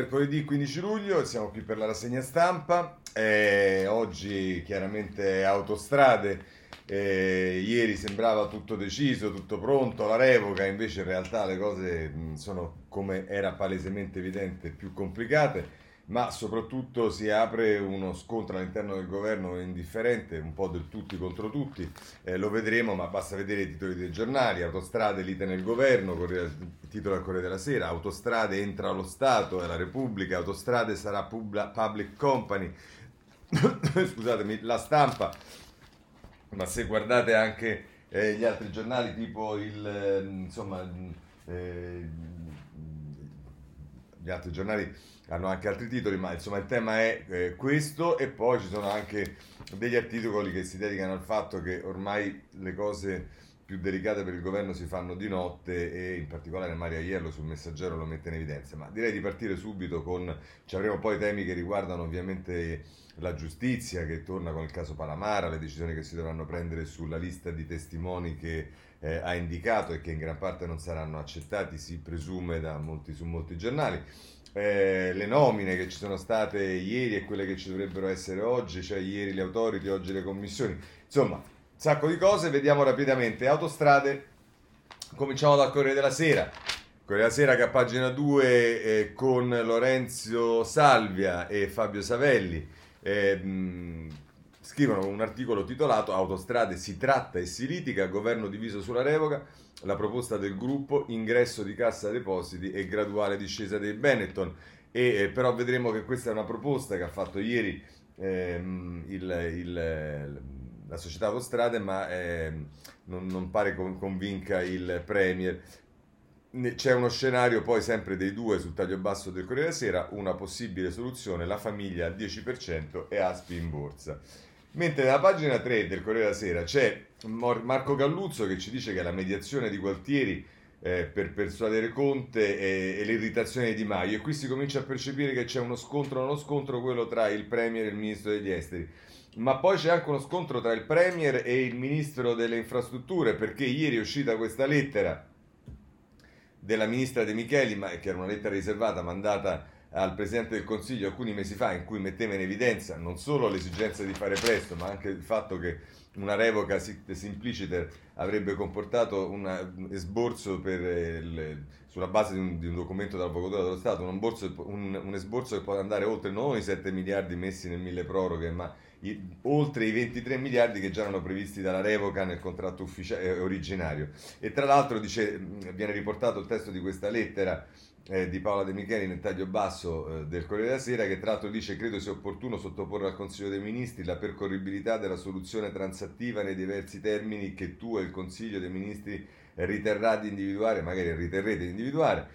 Mercoledì 15 luglio, siamo qui per la rassegna stampa. Eh, oggi chiaramente autostrade. Eh, ieri sembrava tutto deciso, tutto pronto, la revoca, invece in realtà le cose mh, sono, come era palesemente evidente, più complicate ma soprattutto si apre uno scontro all'interno del governo indifferente, un po' del tutti contro tutti, eh, lo vedremo, ma basta vedere i titoli dei giornali, autostrade lite nel governo, Corriere, titolo al Corriere della Sera, autostrade entra lo Stato e la Repubblica, autostrade sarà publa, public company, scusatemi, la stampa, ma se guardate anche eh, gli altri giornali tipo il, eh, insomma, gli altri giornali hanno anche altri titoli, ma insomma il tema è eh, questo e poi ci sono anche degli articoli che si dedicano al fatto che ormai le cose più delicate per il governo si fanno di notte e in particolare Maria Iello sul messaggero lo mette in evidenza. Ma direi di partire subito con, ci avremo poi temi che riguardano ovviamente la giustizia che torna con il caso Palamara, le decisioni che si dovranno prendere sulla lista di testimoni che eh, ha indicato e che in gran parte non saranno accettati, si presume da molti, su molti giornali eh, le nomine che ci sono state ieri e quelle che ci dovrebbero essere oggi, cioè ieri le autority, oggi le commissioni, insomma, un sacco di cose, vediamo rapidamente. Autostrade, cominciamo dal Corriere della Sera. Corriere della Sera che a pagina 2 eh, con Lorenzo Salvia e Fabio Savelli eh, mh, scrivono un articolo titolato Autostrade si tratta e si litiga, governo diviso sulla revoca la proposta del gruppo, ingresso di cassa depositi e graduale discesa dei Benetton. E, eh, però vedremo che questa è una proposta che ha fatto ieri ehm, il, il, la società Autostrade, ma ehm, non, non, pare convinca il Premier. C'è uno scenario poi sempre dei due sul taglio basso del Corriere della Sera, una possibile soluzione, la famiglia al 10% e Aspi in borsa. Mentre nella pagina 3 del Corriere della Sera c'è Marco Galluzzo che ci dice che la mediazione di Gualtieri eh, per persuadere Conte e, e, l'irritazione di Maio e qui si comincia a percepire che c'è uno scontro, uno scontro quello tra il Premier e il Ministro degli Esteri. Ma poi c'è anche uno scontro tra il Premier e il Ministro delle Infrastrutture perché ieri è uscita questa lettera della Ministra De Micheli, ma, che era una lettera riservata mandata al Presidente del Consiglio alcuni mesi fa in cui metteva in evidenza non solo l'esigenza di fare presto, ma anche il fatto che una revoca simpliciter avrebbe comportato un esborso per il, sulla base di un, di un, documento dell'Avvocatura dello Stato, un, borso, un, un, esborso che può andare oltre non i 7 miliardi messi nel mille proroghe, ma i, oltre i 23 miliardi che già erano previsti dalla revoca nel contratto ufficia- eh, originario. E tra l'altro dice, viene riportato il testo di questa lettera eh, di Paola De Micheli nel taglio basso eh, del Corriere della Sera che tra l'altro dice credo sia opportuno sottoporre al Consiglio dei Ministri la percorribilità della soluzione transattiva nei diversi termini che tu e il Consiglio dei Ministri riterrà di individuare, magari riterrete di individuare,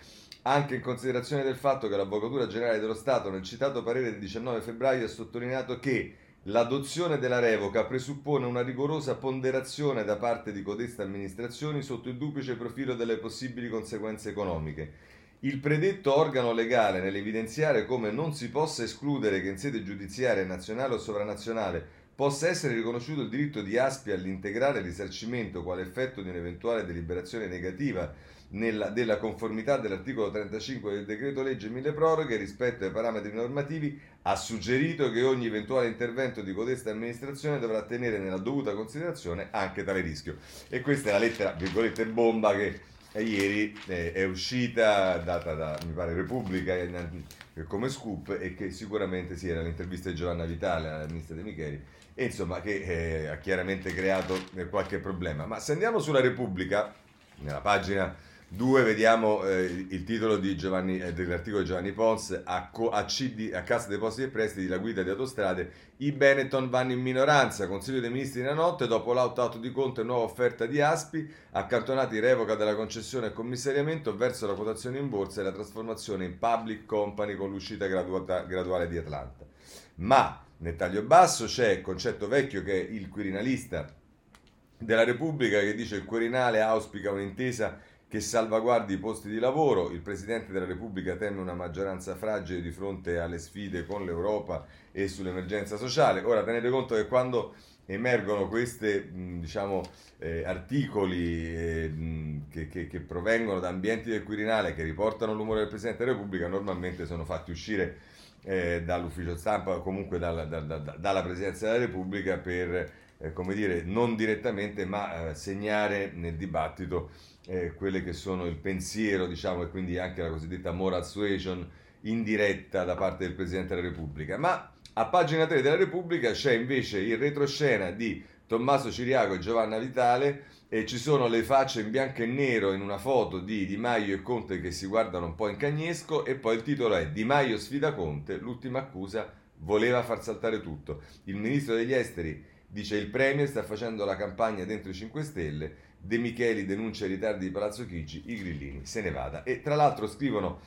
anche in considerazione del fatto che l'Avvocatura Generale dello Stato nel citato parere del 19 febbraio ha sottolineato che L'adozione della revoca presuppone una rigorosa ponderazione da parte di codeste amministrazioni sotto il duplice profilo delle possibili conseguenze economiche il predetto organo legale nell'evidenziare come non si possa escludere che in sede giudiziaria nazionale o sovranazionale possa essere riconosciuto il diritto di Aspi all'integrale risarcimento quale effetto di un'eventuale deliberazione negativa nella, della conformità dell'articolo 35 del decreto legge mille proroghe rispetto ai parametri normativi, ha suggerito che ogni eventuale intervento di codesta amministrazione dovrà tenere nella dovuta considerazione anche tale rischio. E questa è la lettera, virgolette, bomba che e ieri eh, è uscita, data da, mi pare, Repubblica eh, come scoop e che sicuramente sì, era l'intervista di Giovanna Vitale alla ministra De Micheli e insomma che eh, ha chiaramente creato eh, qualche problema. Ma se andiamo sulla Repubblica, nella pagina 2 vediamo eh, il titolo Giovanni, eh, dell'articolo di Giovanni Pons a, a, CD, a Cassa Depositi e Prestiti, la guida di autostrade, i Benetton vanno in minoranza, Consiglio dei Ministri nella notte, dopo l'out-out di Conte nuova offerta di Aspi, accantonati revoca della concessione e commissariamento verso la quotazione in borsa e la trasformazione in public company con l'uscita graduata, graduale di Atlanta. Ma nel taglio basso c'è il concetto vecchio che è il quirinalista della Repubblica che dice il Quirinale auspica un'intesa che salvaguardi i posti di lavoro. Il Presidente della Repubblica teme una maggioranza fragile di fronte alle sfide con l'Europa e sull'emergenza sociale. Ora tenete conto che quando emergono questi diciamo, eh, articoli eh, che, che, che, provengono da ambienti del Quirinale che riportano l'umore del Presidente della Repubblica, normalmente sono fatti uscire eh, dall'ufficio stampa o comunque dalla, da, da, dalla Presidenza della Repubblica per, eh, come dire, non direttamente, ma eh, segnare nel dibattito eh, quelle che sono il pensiero, diciamo, e quindi anche la cosiddetta moral suasion indiretta da parte del Presidente della Repubblica. Ma a pagina 3 della Repubblica c'è invece il retroscena di Tommaso Ciriaco e Giovanna Vitale e ci sono le facce in bianco e nero in una foto di Di Maio e Conte che si guardano un po' in cagnesco e poi il titolo è Di Maio sfida Conte, l'ultima accusa voleva far saltare tutto. Il ministro degli esteri dice il Premier sta facendo la campagna dentro i 5 Stelle, De Micheli denuncia i ritardi di Palazzo Chigi, i grillini se ne vada. E tra l'altro scrivono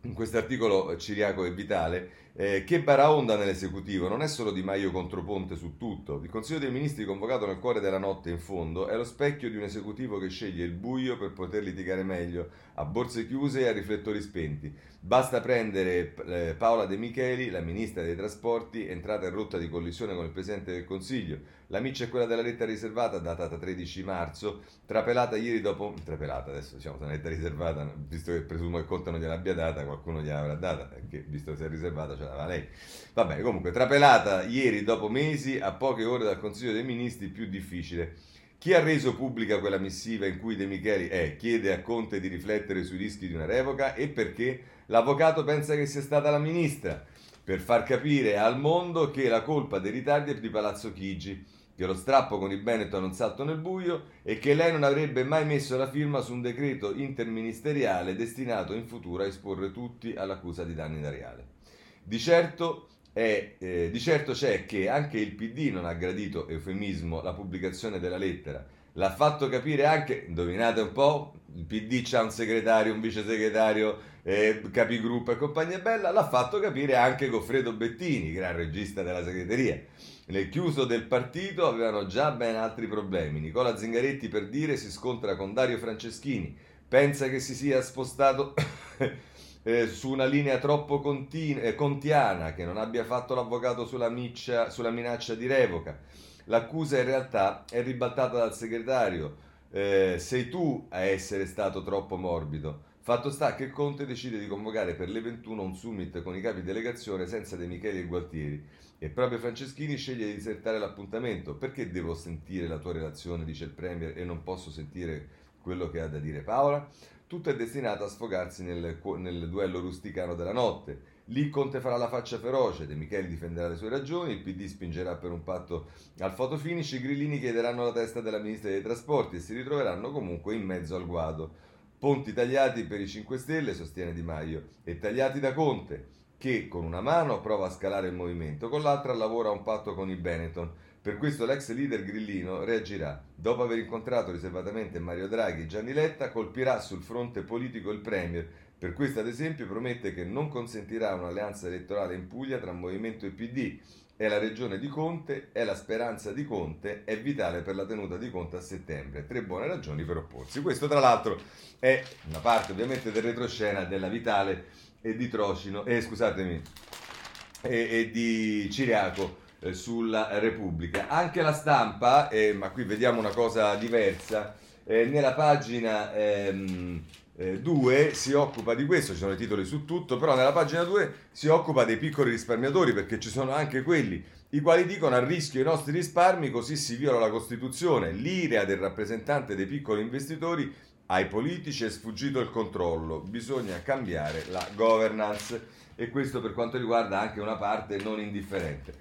in questo articolo Ciriaco e Vitale eh, che baraonda nell'esecutivo, non è solo Di Maio contro Ponte su tutto. Il Consiglio dei Ministri convocato nel cuore della notte in fondo è lo specchio di un esecutivo che sceglie il buio per poter litigare meglio, a borse chiuse e a riflettori spenti. Basta prendere eh, Paola De Micheli, la ministra dei trasporti, entrata in rotta di collisione con il Presidente del Consiglio. La miccia è quella della lettera riservata, datata 13 marzo, trapelata ieri dopo... Trapelata, adesso diciamo, una lettera riservata, visto che presumo che Conte non gliel'abbia data, qualcuno gliel'avrà data, perché visto che si è riservata ce l'aveva lei. Va bene, comunque, trapelata ieri dopo mesi, a poche ore dal Consiglio dei Ministri, più difficile. Chi ha reso pubblica quella missiva in cui De Micheli eh, chiede a Conte di riflettere sui rischi di una revoca e perché l'avvocato pensa che sia stata la ministra? Per far capire al mondo che la colpa dei ritardi è di Palazzo Chigi, che lo strappo con il Benetton è un salto nel buio e che lei non avrebbe mai messo la firma su un decreto interministeriale destinato in futuro a esporre tutti all'accusa di danni da reale. Di certo e eh, di certo c'è che anche il PD non ha gradito, eufemismo, la pubblicazione della lettera. L'ha fatto capire anche, indovinate un po', il PD c'ha un segretario, un vice segretario, eh, capigruppo e compagnia bella, l'ha fatto capire anche Goffredo Bettini, gran regista della segreteria. Nel chiuso del partito avevano già ben altri problemi. Nicola Zingaretti, per dire, si scontra con Dario Franceschini, pensa che si sia spostato eh, su una linea troppo continu- eh, contiana, che non abbia fatto l'avvocato sulla, miccia, sulla minaccia di revoca. L'accusa in realtà è ribaltata dal segretario. Eh, sei tu a essere stato troppo morbido. Fatto sta che Conte decide di convocare per le 21 un summit con i capi delegazione senza De Micheli e Gualtieri e proprio Franceschini sceglie di disertare l'appuntamento. Perché devo sentire la tua relazione, dice il Premier, e non posso sentire quello che ha da dire Paola? Tutto è destinato a sfogarsi nel, nel, duello rusticano della notte. Lì Conte farà la faccia feroce, De Micheli difenderà le sue ragioni, il PD spingerà per un patto al fotofinish, i grillini chiederanno la testa della ministra dei trasporti e si ritroveranno comunque in mezzo al guado. Ponti tagliati per i 5 Stelle, sostiene Di Maio, e tagliati da Conte, che con una mano prova a scalare il movimento, con l'altra lavora un patto con i Benetton per questo l'ex leader grillino reagirà. Dopo aver incontrato riservatamente Mario Draghi e Gianni Letta, colpirà sul fronte politico il Premier. Per questo, ad esempio, promette che non consentirà un'alleanza elettorale in Puglia tra Movimento e PD. È la regione di Conte, è la speranza di Conte, è vitale per la tenuta di Conte a settembre. Tre buone ragioni per opporsi. Questo, tra l'altro, è una parte ovviamente del retroscena della Vitale e di Trocino, eh, scusatemi, e, e di Ciriaco sulla Repubblica. Anche la stampa, eh, ma qui vediamo una cosa diversa, eh, nella pagina 2 ehm, eh, si occupa di questo, ci sono i titoli su tutto, però nella pagina 2 si occupa dei piccoli risparmiatori perché ci sono anche quelli i quali dicono a rischio i nostri risparmi così si viola la Costituzione. L'ira del rappresentante dei piccoli investitori ai politici è sfuggito il controllo, bisogna cambiare la governance e questo per quanto riguarda anche una parte non indifferente.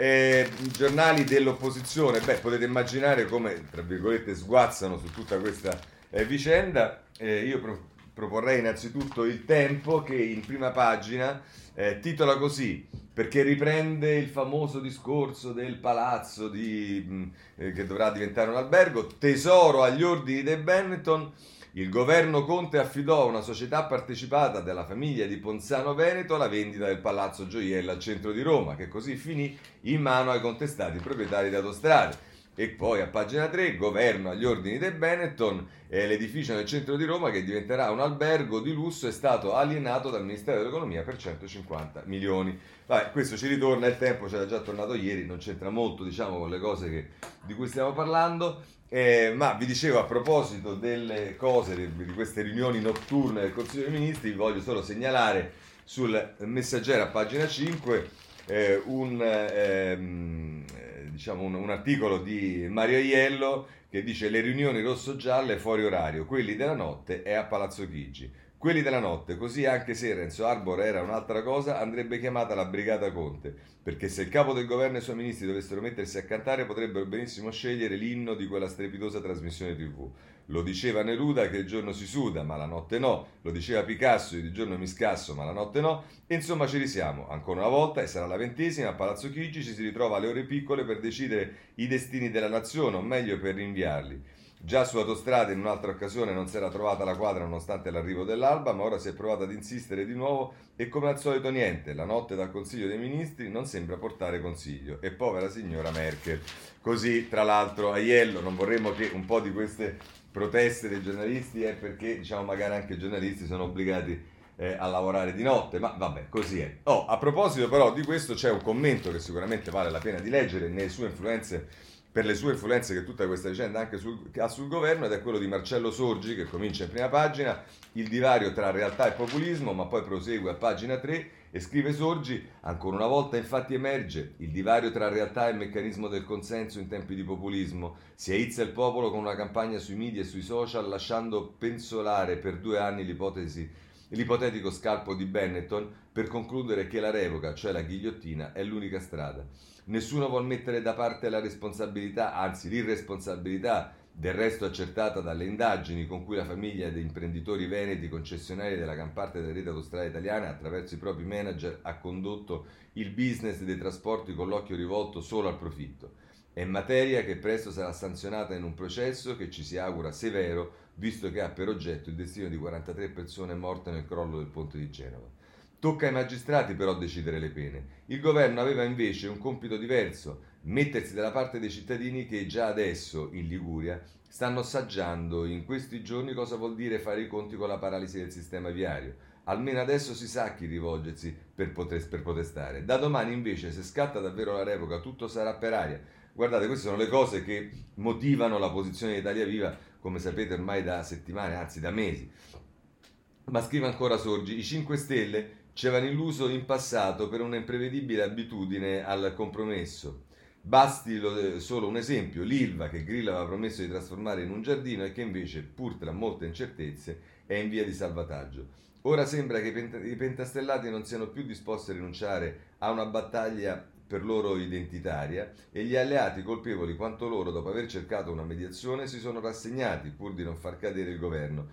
Eh, giornali dell'opposizione, beh, potete immaginare come, tra virgolette, sguazzano su tutta questa eh, vicenda. Eh, io pro- proporrei innanzitutto il tempo che in prima pagina eh, titola così, perché riprende il famoso discorso del palazzo di, mh, mm, eh, che dovrà diventare un albergo, tesoro agli ordini dei Benetton il governo Conte affidò a una società partecipata della famiglia di Ponzano Veneto la vendita del Palazzo Gioiella al centro di Roma, che così finì in mano ai contestati proprietari di autostrade. E poi a pagina 3, governo agli ordini dei Benetton, eh, l'edificio nel centro di Roma che diventerà un albergo di lusso è stato alienato dal Ministero dell'Economia per 150 milioni. Vabbè, questo ci ritorna, il tempo c'era già tornato ieri, non c'entra molto diciamo con le cose che, di cui stiamo parlando. Eh, ma vi dicevo a proposito delle cose, di queste riunioni notturne del Consiglio dei Ministri, vi voglio solo segnalare sul messaggero a pagina 5 eh, un, ehm, diciamo un, un, articolo di Mario Iello che dice le riunioni rosso-gialle fuori orario, quelli della notte è a Palazzo Chigi. Quelli della notte, così anche se Renzo Arbor era un'altra cosa, andrebbe chiamata la Brigata Conte, perché se il capo del governo e i suoi ministri dovessero mettersi a cantare potrebbero benissimo scegliere l'inno di quella strepitosa trasmissione tv. Lo diceva Neruda che il giorno si suda, ma la notte no. Lo diceva Picasso, di giorno mi scasso, ma la notte no. E insomma ci risiamo. Ancora una volta, e sarà la ventesima, a Palazzo Chigi ci si ritrova alle ore piccole per decidere i destini della nazione, o meglio per rinviarli. Già su autostrada in un'altra occasione non si era trovata la quadra nonostante l'arrivo dell'alba, ma ora si è provato ad insistere di nuovo e come al solito niente, la notte dal Consiglio dei Ministri non sembra portare consiglio. E povera signora Merkel. Così, tra l'altro, a Iello non vorremmo che un po' di queste proteste dei giornalisti è perché diciamo magari anche i giornalisti sono obbligati eh, a lavorare di notte, ma vabbè, così è. Oh, a proposito però di questo c'è un commento che sicuramente vale la pena di leggere nelle sue influenze per le sue influenze che tutta questa vicenda anche sul, ha sul governo ed è quello di Marcello Sorgi che comincia in prima pagina il divario tra realtà e populismo ma poi prosegue a pagina 3 e scrive Sorgi ancora una volta infatti emerge il divario tra realtà e meccanismo del consenso in tempi di populismo. Si aizza il popolo con una campagna sui media e sui social lasciando pensolare per due anni l'ipotesi l'ipotetico scalpo di Benetton per concludere che la revoca, cioè la ghigliottina, è l'unica strada. Nessuno vuol mettere da parte la responsabilità, anzi l'irresponsabilità, del resto accertata dalle indagini con cui la famiglia dei imprenditori veneti concessionari della gran parte della rete autostrada italiana attraverso i propri manager ha condotto il business dei trasporti con l'occhio rivolto solo al profitto. È materia che presto sarà sanzionata in un processo che ci si augura severo, visto che ha per oggetto il destino di 43 persone morte nel crollo del ponte di Genova. Tocca ai magistrati però decidere le pene. Il governo aveva invece un compito diverso, mettersi dalla parte dei cittadini che già adesso in Liguria stanno assaggiando in questi giorni cosa vuol dire fare i conti con la paralisi del sistema viario. Almeno adesso si sa a chi rivolgersi per, poter, per protestare. Da domani invece, se scatta davvero la revoca, tutto sarà per aria. Guardate, queste sono le cose che motivano la posizione di Italia Viva, come sapete ormai da settimane, anzi da mesi. Ma scrive ancora Sorgi, i 5 Stelle ci avevano illuso in passato per una imprevedibile abitudine al compromesso. Basti lo, solo un esempio, l'Ilva che Grillo aveva promesso di trasformare in un giardino e che invece, pur tra molte incertezze, è in via di salvataggio. Ora sembra che i pentastellati non siano più disposti a rinunciare a una battaglia per loro identitaria e gli alleati colpevoli quanto loro, dopo aver cercato una mediazione, si sono rassegnati pur di non far cadere il governo.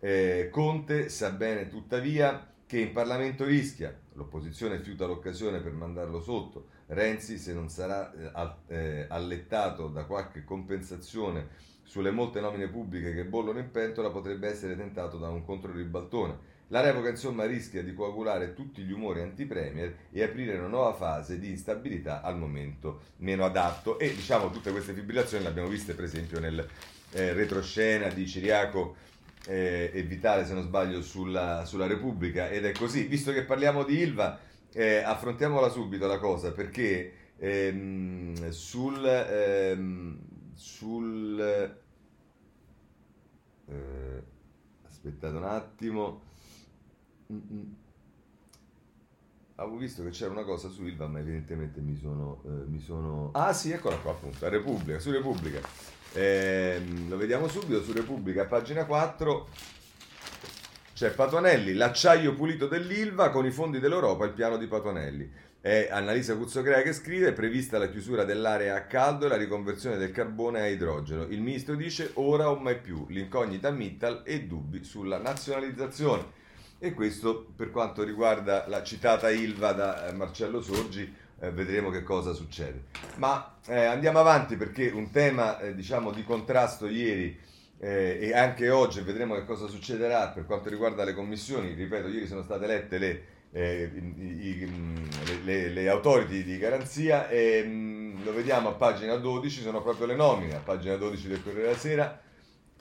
Eh, Conte sa bene tuttavia che in Parlamento rischia, l'opposizione fiuta l'occasione per mandarlo sotto, Renzi se non sarà eh, eh, allettato da qualche compensazione sulle molte nomine pubbliche che bollono in pentola potrebbe essere tentato da un controribaltone. La revoca insomma rischia di coagulare tutti gli umori anti-premier e aprire una nuova fase di instabilità al momento meno adatto e diciamo tutte queste fibrillazioni le abbiamo viste per esempio nel eh, retroscena di Ciriaco eh, e Vitale, se non sbaglio, sulla, sulla, Repubblica. Ed è così, visto che parliamo di Ilva, eh, affrontiamola subito la cosa, perché ehm, sul... Ehm, sul eh, aspettate un attimo. Mm-mm. Avevo visto che c'era una cosa su Ilva, ma evidentemente mi sono, eh, mi sono... Ah sì, eccola qua appunto, Repubblica, su Repubblica. Eh, lo vediamo subito su Repubblica, pagina 4. C'è Patonelli, l'acciaio pulito dell'Ilva con i fondi dell'Europa, il piano di Patonelli. È Annalisa Cuzzocrea che scrive, prevista la chiusura dell'area a caldo e la riconversione del carbone a idrogeno. Il ministro dice ora o mai più, l'incognita Mittal e dubbi sulla nazionalizzazione. E questo per quanto riguarda la citata Ilva da eh, Marcello Sorgi, eh, vedremo che cosa succede. Ma eh, andiamo avanti perché un tema eh, diciamo di contrasto ieri eh, e anche oggi vedremo che cosa succederà per quanto riguarda le commissioni. Ripeto, ieri sono state elette le, eh, i, i, le, le, le autority di garanzia e mh, lo vediamo a pagina 12, sono proprio le nomine, a pagina 12 del Corriere della Sera.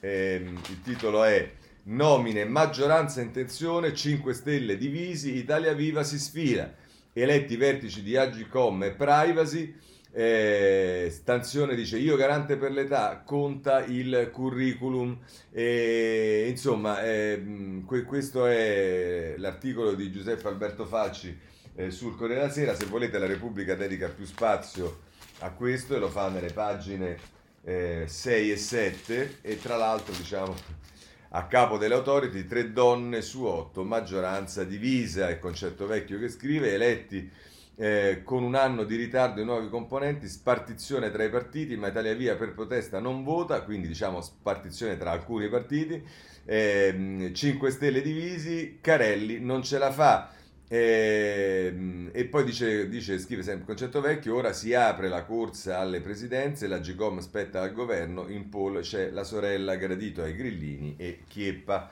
Ehm, il titolo è Nomine, maggioranza intenzione, 5 Stelle divisi, Italia Viva si sfila. Eletti vertici di Agicom e Privacy. Eh, Stanzione dice io garante per l'età, conta il curriculum. Eh, insomma, eh, questo è l'articolo di Giuseppe Alberto Facci eh, sul Corriere della Sera. Se volete la Repubblica dedica più spazio a questo e lo fa nelle pagine eh, 6 e 7 e tra l'altro diciamo a capo delle autority tre donne su otto, maggioranza divisa, è concetto vecchio che scrive, eletti eh, con un anno di ritardo i nuovi componenti, spartizione tra i partiti, ma Italia Via per protesta non vota, quindi diciamo spartizione tra alcuni partiti, eh, 5 Stelle divisi, Carelli non ce la fa. E, e, poi dice, dice, scrive sempre concetto vecchio, ora si apre la corsa alle presidenze, la Gcom spetta al governo, in poll c'è la sorella gradito ai grillini e Chieppa.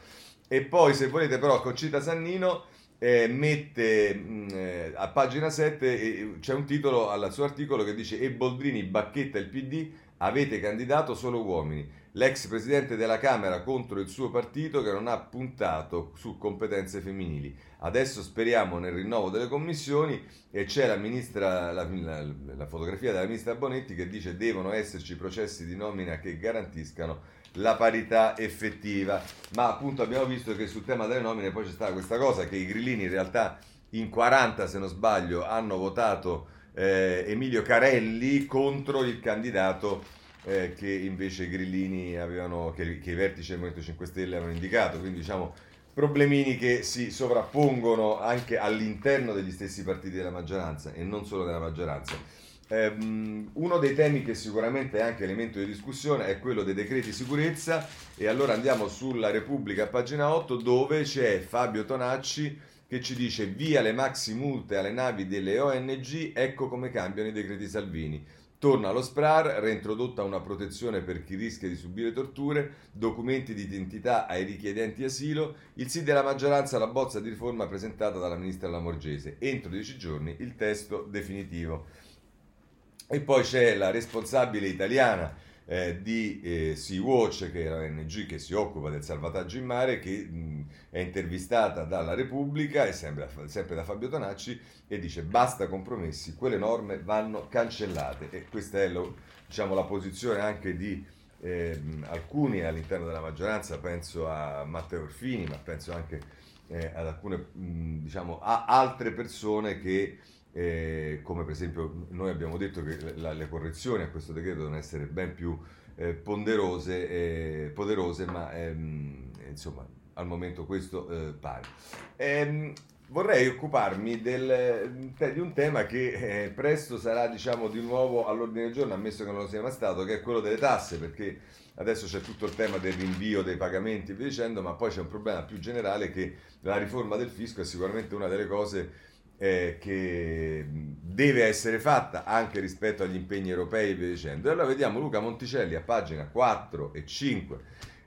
E poi se volete però Concita Sannino eh, mette mh, eh, a pagina 7 eh, c'è un titolo al suo articolo che dice e Boldrini bacchetta il PD, avete candidato solo uomini l'ex presidente della Camera contro il suo partito che non ha puntato su competenze femminili. Adesso speriamo nel rinnovo delle commissioni e c'è la, ministra, la, la, la fotografia della ministra Bonetti che dice devono esserci processi di nomina che garantiscano la parità effettiva. Ma appunto abbiamo visto che sul tema delle nomine poi c'è stata questa cosa che i grillini in realtà in 40 se non sbaglio hanno votato eh, Emilio Carelli contro il candidato eh, che invece i grillini avevano, che, che i vertici del Movimento 5 Stelle avevano indicato, quindi diciamo problemini che si sovrappongono anche all'interno degli stessi partiti della maggioranza e non solo della maggioranza. Um, uno dei temi che sicuramente è anche elemento di discussione è quello dei decreti sicurezza e allora andiamo sulla Repubblica, pagina 8, dove c'è Fabio Tonacci che ci dice via le maxi multe alle navi delle ONG, ecco come cambiano i decreti Salvini. Torna allo SPRAR, reintrodotta una protezione per chi rischia di subire torture, documenti di identità ai richiedenti asilo, il sì della maggioranza alla bozza di riforma presentata dalla ministra Lamorgese. Entro dieci giorni il testo definitivo. E poi c'è la responsabile italiana eh, di eh, Sea-Watch, che è l'ONG che si occupa del salvataggio in mare, che mh, è intervistata dalla Repubblica, e sempre, sempre da Fabio Tonacci, e dice basta compromessi, quelle norme vanno cancellate. E questa è lo, diciamo, la posizione anche di eh, alcuni all'interno della maggioranza, penso a Matteo Orfini, ma penso anche eh, ad alcune, mh, diciamo, a altre persone che eh, come per esempio noi abbiamo detto che la, le correzioni a questo decreto devono essere ben più eh, ponderose, eh, poderose, ma ehm, insomma al momento questo eh, pare. Ehm, vorrei occuparmi del, di un tema che eh, presto sarà diciamo di nuovo all'ordine del giorno, ammesso che non lo sia mai stato, che è quello delle tasse, perché adesso c'è tutto il tema del rinvio dei pagamenti e via dicendo, ma poi c'è un problema più generale che la riforma del fisco è sicuramente una delle cose eh, che deve essere fatta anche rispetto agli impegni europei e via dicendo. Allora vediamo Luca Monticelli a pagina 4 e 5,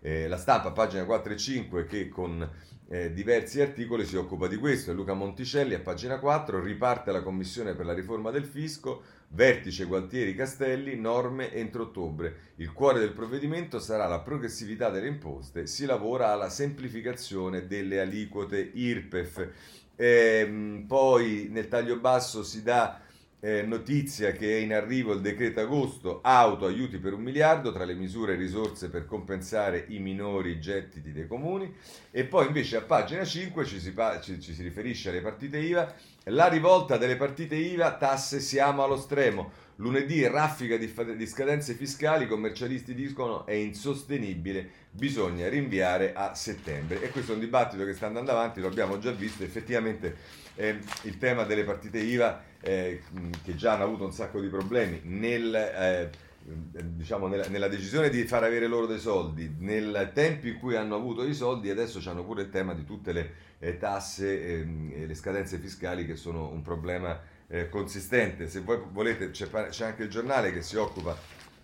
eh, la stampa a pagina 4 e 5 che con eh, diversi articoli si occupa di questo. Luca Monticelli a pagina 4 riparte la commissione per la riforma del fisco, vertice Gualtieri Castelli, norme entro ottobre. Il cuore del provvedimento sarà la progressività delle imposte, si lavora alla semplificazione delle aliquote IRPEF. Eh, poi nel taglio basso si dà eh, notizia che è in arrivo il decreto agosto, auto, aiuti per un miliardo, tra le misure e risorse per compensare i minori gettiti dei comuni. E poi invece a pagina 5 ci si, ci, ci si riferisce alle partite IVA, la rivolta delle partite IVA, tasse siamo allo stremo. Lunedì raffica di, di scadenze fiscali, i commercialisti dicono è insostenibile, bisogna rinviare a settembre. E questo è un dibattito che sta andando avanti, lo abbiamo già visto, effettivamente eh, il tema delle partite IVA, eh, che già hanno avuto un sacco di problemi nel... Eh, diciamo, nella, nella, decisione di far avere loro dei soldi, nel tempo in cui hanno avuto i soldi, adesso hanno pure il tema di tutte le eh, tasse ehm, e le scadenze fiscali che sono un problema eh, consistente. Se voi volete, c'è, c'è, anche il giornale che si occupa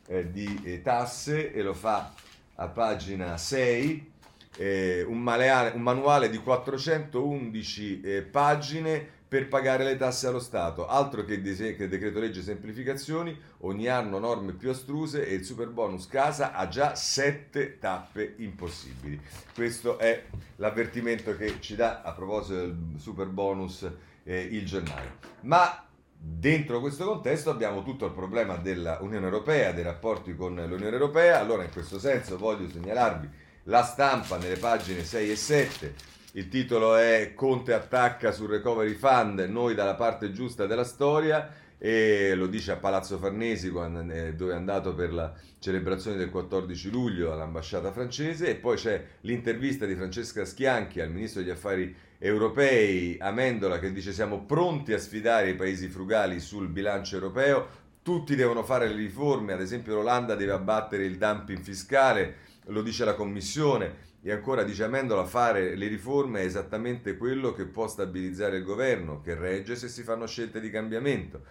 eh, di eh, tasse e lo fa a pagina 6. Eh, un, maleale, un, manuale di 411 eh, pagine per pagare le tasse allo Stato. Altro che, dise- che decreto legge semplificazioni, ogni anno norme più astruse e il super bonus casa ha già sette tappe impossibili. Questo è l'avvertimento che ci dà a proposito del super bonus eh, il giornale. Ma Dentro questo contesto abbiamo tutto il problema dell'Unione Europea, dei rapporti con l'Unione Europea. Allora, in questo senso, voglio segnalarvi la stampa nelle pagine 6 e 7. Il titolo è Conte attacca sul Recovery Fund, noi dalla parte giusta della storia e lo dice a Palazzo Farnesi eh, dove è andato per la celebrazione del 14 luglio all'ambasciata francese e poi c'è l'intervista di Francesca Schianchi al ministro degli affari europei Amendola che dice siamo pronti a sfidare i paesi frugali sul bilancio europeo, tutti devono fare le riforme, ad esempio l'Olanda deve abbattere il dumping fiscale, lo dice la Commissione e ancora dice Amendola fare le riforme è esattamente quello che può stabilizzare il governo, che regge se si fanno scelte di cambiamento.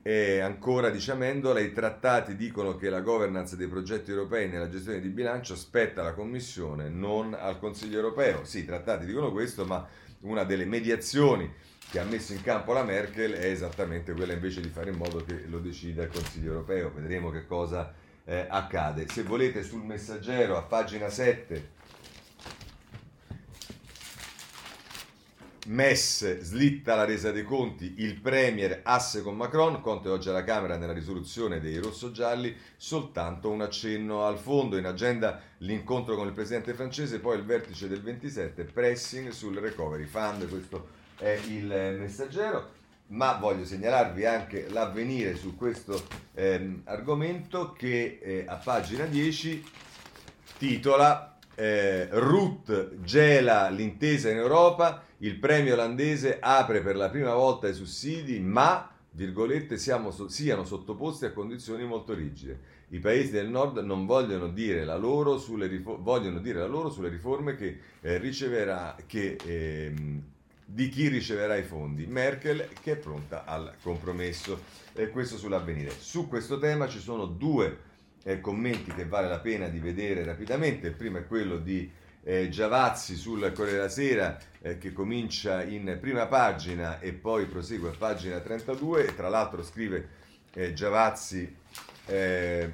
E ancora dice Amendola, i trattati dicono che la governance dei progetti europei nella gestione di bilancio spetta alla Commissione, non al Consiglio europeo. Sì, i trattati dicono questo, ma una delle mediazioni che ha messo in campo la Merkel è esattamente quella invece di fare in modo che lo decida il Consiglio europeo. Vedremo che cosa eh, accade. Se volete sul messaggero a pagina 7 Mess slitta la resa dei conti, il Premier asse con Macron, Conte oggi alla Camera nella risoluzione dei rosso-gialli, soltanto un accenno al fondo, in agenda l'incontro con il Presidente francese, poi il vertice del 27, pressing sul Recovery Fund, questo è il messaggero, ma voglio segnalarvi anche l'avvenire su questo ehm, argomento che eh, a pagina 10 titola eh, Ruth gela l'intesa in Europa, il premio olandese apre per la prima volta i sussidi, ma virgolette, siamo, siano sottoposti a condizioni molto rigide. I paesi del nord non vogliono dire la loro sulle, rifo- vogliono dire la loro sulle riforme che, eh, riceverà, che, eh, di chi riceverà i fondi. Merkel che è pronta al compromesso. Eh, questo sull'avvenire. Su questo tema ci sono due eh, commenti che vale la pena di vedere rapidamente. Il primo è quello di eh, Giavazzi sul Corriere della Sera eh, che comincia in prima pagina e poi prosegue a pagina 32 e tra l'altro scrive eh, Giavazzi eh,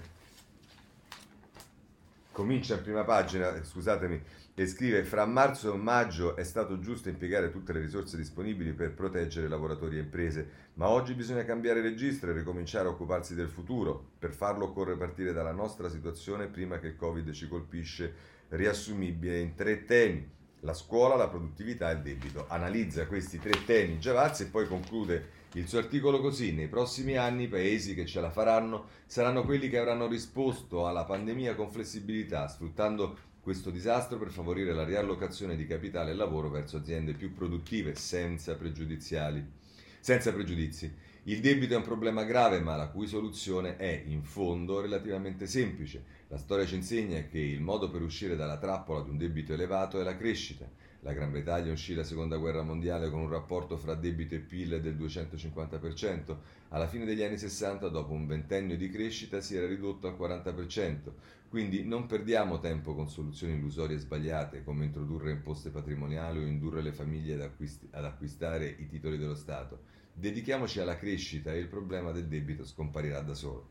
comincia in prima pagina, scusatemi, e scrive fra marzo e maggio è stato giusto impiegare tutte le risorse disponibili per proteggere lavoratori e imprese, ma oggi bisogna cambiare registro e ricominciare a occuparsi del futuro. Per farlo occorre partire dalla nostra situazione prima che il Covid ci colpisce, riassumibile in tre temi. La scuola, la produttività e il debito. Analizza questi tre temi Giavazzi e poi conclude il suo articolo così, nei prossimi anni i paesi che ce la faranno saranno quelli che avranno risposto alla pandemia con flessibilità, sfruttando questo disastro per favorire la riallocazione di capitale e lavoro verso aziende più produttive senza. Senza pregiudizi. Il debito è un problema grave, ma la cui soluzione è, in fondo, relativamente semplice. La storia ci insegna che il modo per uscire dalla trappola di un debito elevato è la crescita. La Gran Bretagna uscì la seconda guerra mondiale con un rapporto fra debito e PIL del 250%. Alla fine degli anni 60, dopo un ventennio di crescita, si era ridotto al 40%. Quindi non perdiamo tempo con soluzioni illusorie sbagliate, come introdurre imposte patrimoniali o indurre le famiglie ad, acquist- ad acquistare i titoli dello Stato. Dedichiamoci alla crescita e il problema del debito scomparirà da solo.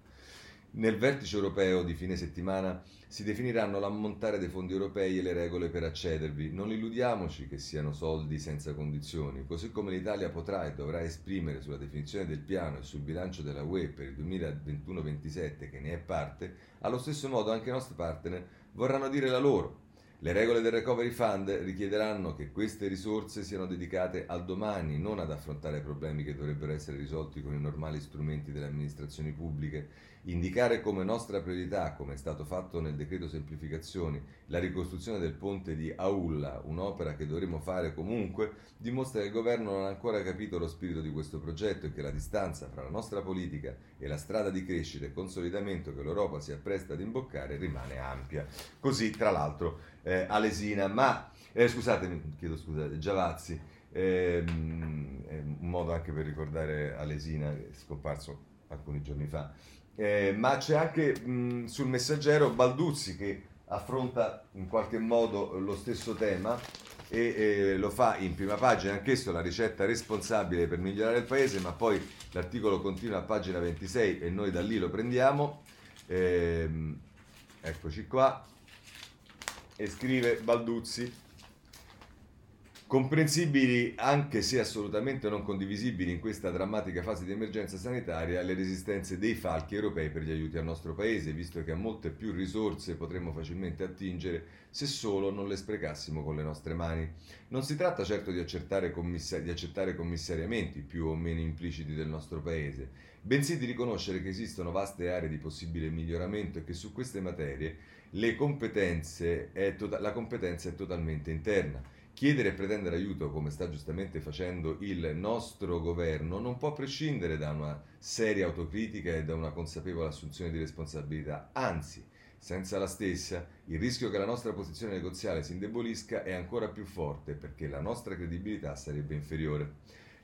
Nel vertice europeo di fine settimana si definiranno l'ammontare dei fondi europei e le regole per accedervi. Non illudiamoci che siano soldi senza condizioni, così come l'Italia potrà e dovrà esprimere sulla definizione del piano e sul bilancio della UE per il 2021-27 che ne è parte, allo stesso modo anche i nostri partner vorranno dire la loro. Le regole del Recovery Fund richiederanno che queste risorse siano dedicate al domani, non ad affrontare problemi che dovrebbero essere risolti con i normali strumenti delle amministrazioni pubbliche Indicare come nostra priorità, come è stato fatto nel decreto semplificazioni, la ricostruzione del ponte di Aulla, un'opera che dovremo fare comunque, dimostra che il governo non ha ancora capito lo spirito di questo progetto e che la distanza fra la nostra politica e la strada di crescita e consolidamento che l'Europa si appresta ad imboccare rimane ampia. Così, tra l'altro, eh, Alesina, ma eh, scusatemi, chiedo scusa, Giavazzi, ehm, è un modo anche per ricordare Alesina, scomparso alcuni giorni fa. Eh, ma c'è anche mh, sul messaggero Balduzzi che affronta in qualche modo lo stesso tema e eh, lo fa in prima pagina anch'esso la ricetta responsabile per migliorare il paese, ma poi l'articolo continua a pagina 26 e noi da lì lo prendiamo. Ehm, eccoci qua. E scrive Balduzzi. Comprensibili, anche se assolutamente non condivisibili in questa drammatica fase di emergenza sanitaria, le resistenze dei falchi europei per gli aiuti al nostro paese, visto che a molte più risorse potremmo facilmente attingere se solo non le sprecassimo con le nostre mani. Non si tratta certo di, commissari- di accettare commissariamenti più o meno impliciti del nostro paese, bensì di riconoscere che esistono vaste aree di possibile miglioramento e che su queste materie competenze to- la competenza è totalmente interna. Chiedere e pretendere aiuto, come sta giustamente facendo il nostro governo, non può prescindere da una seria autocritica e da una consapevole assunzione di responsabilità. Anzi, senza la stessa, il rischio che la nostra posizione negoziale si indebolisca è ancora più forte perché la nostra credibilità sarebbe inferiore.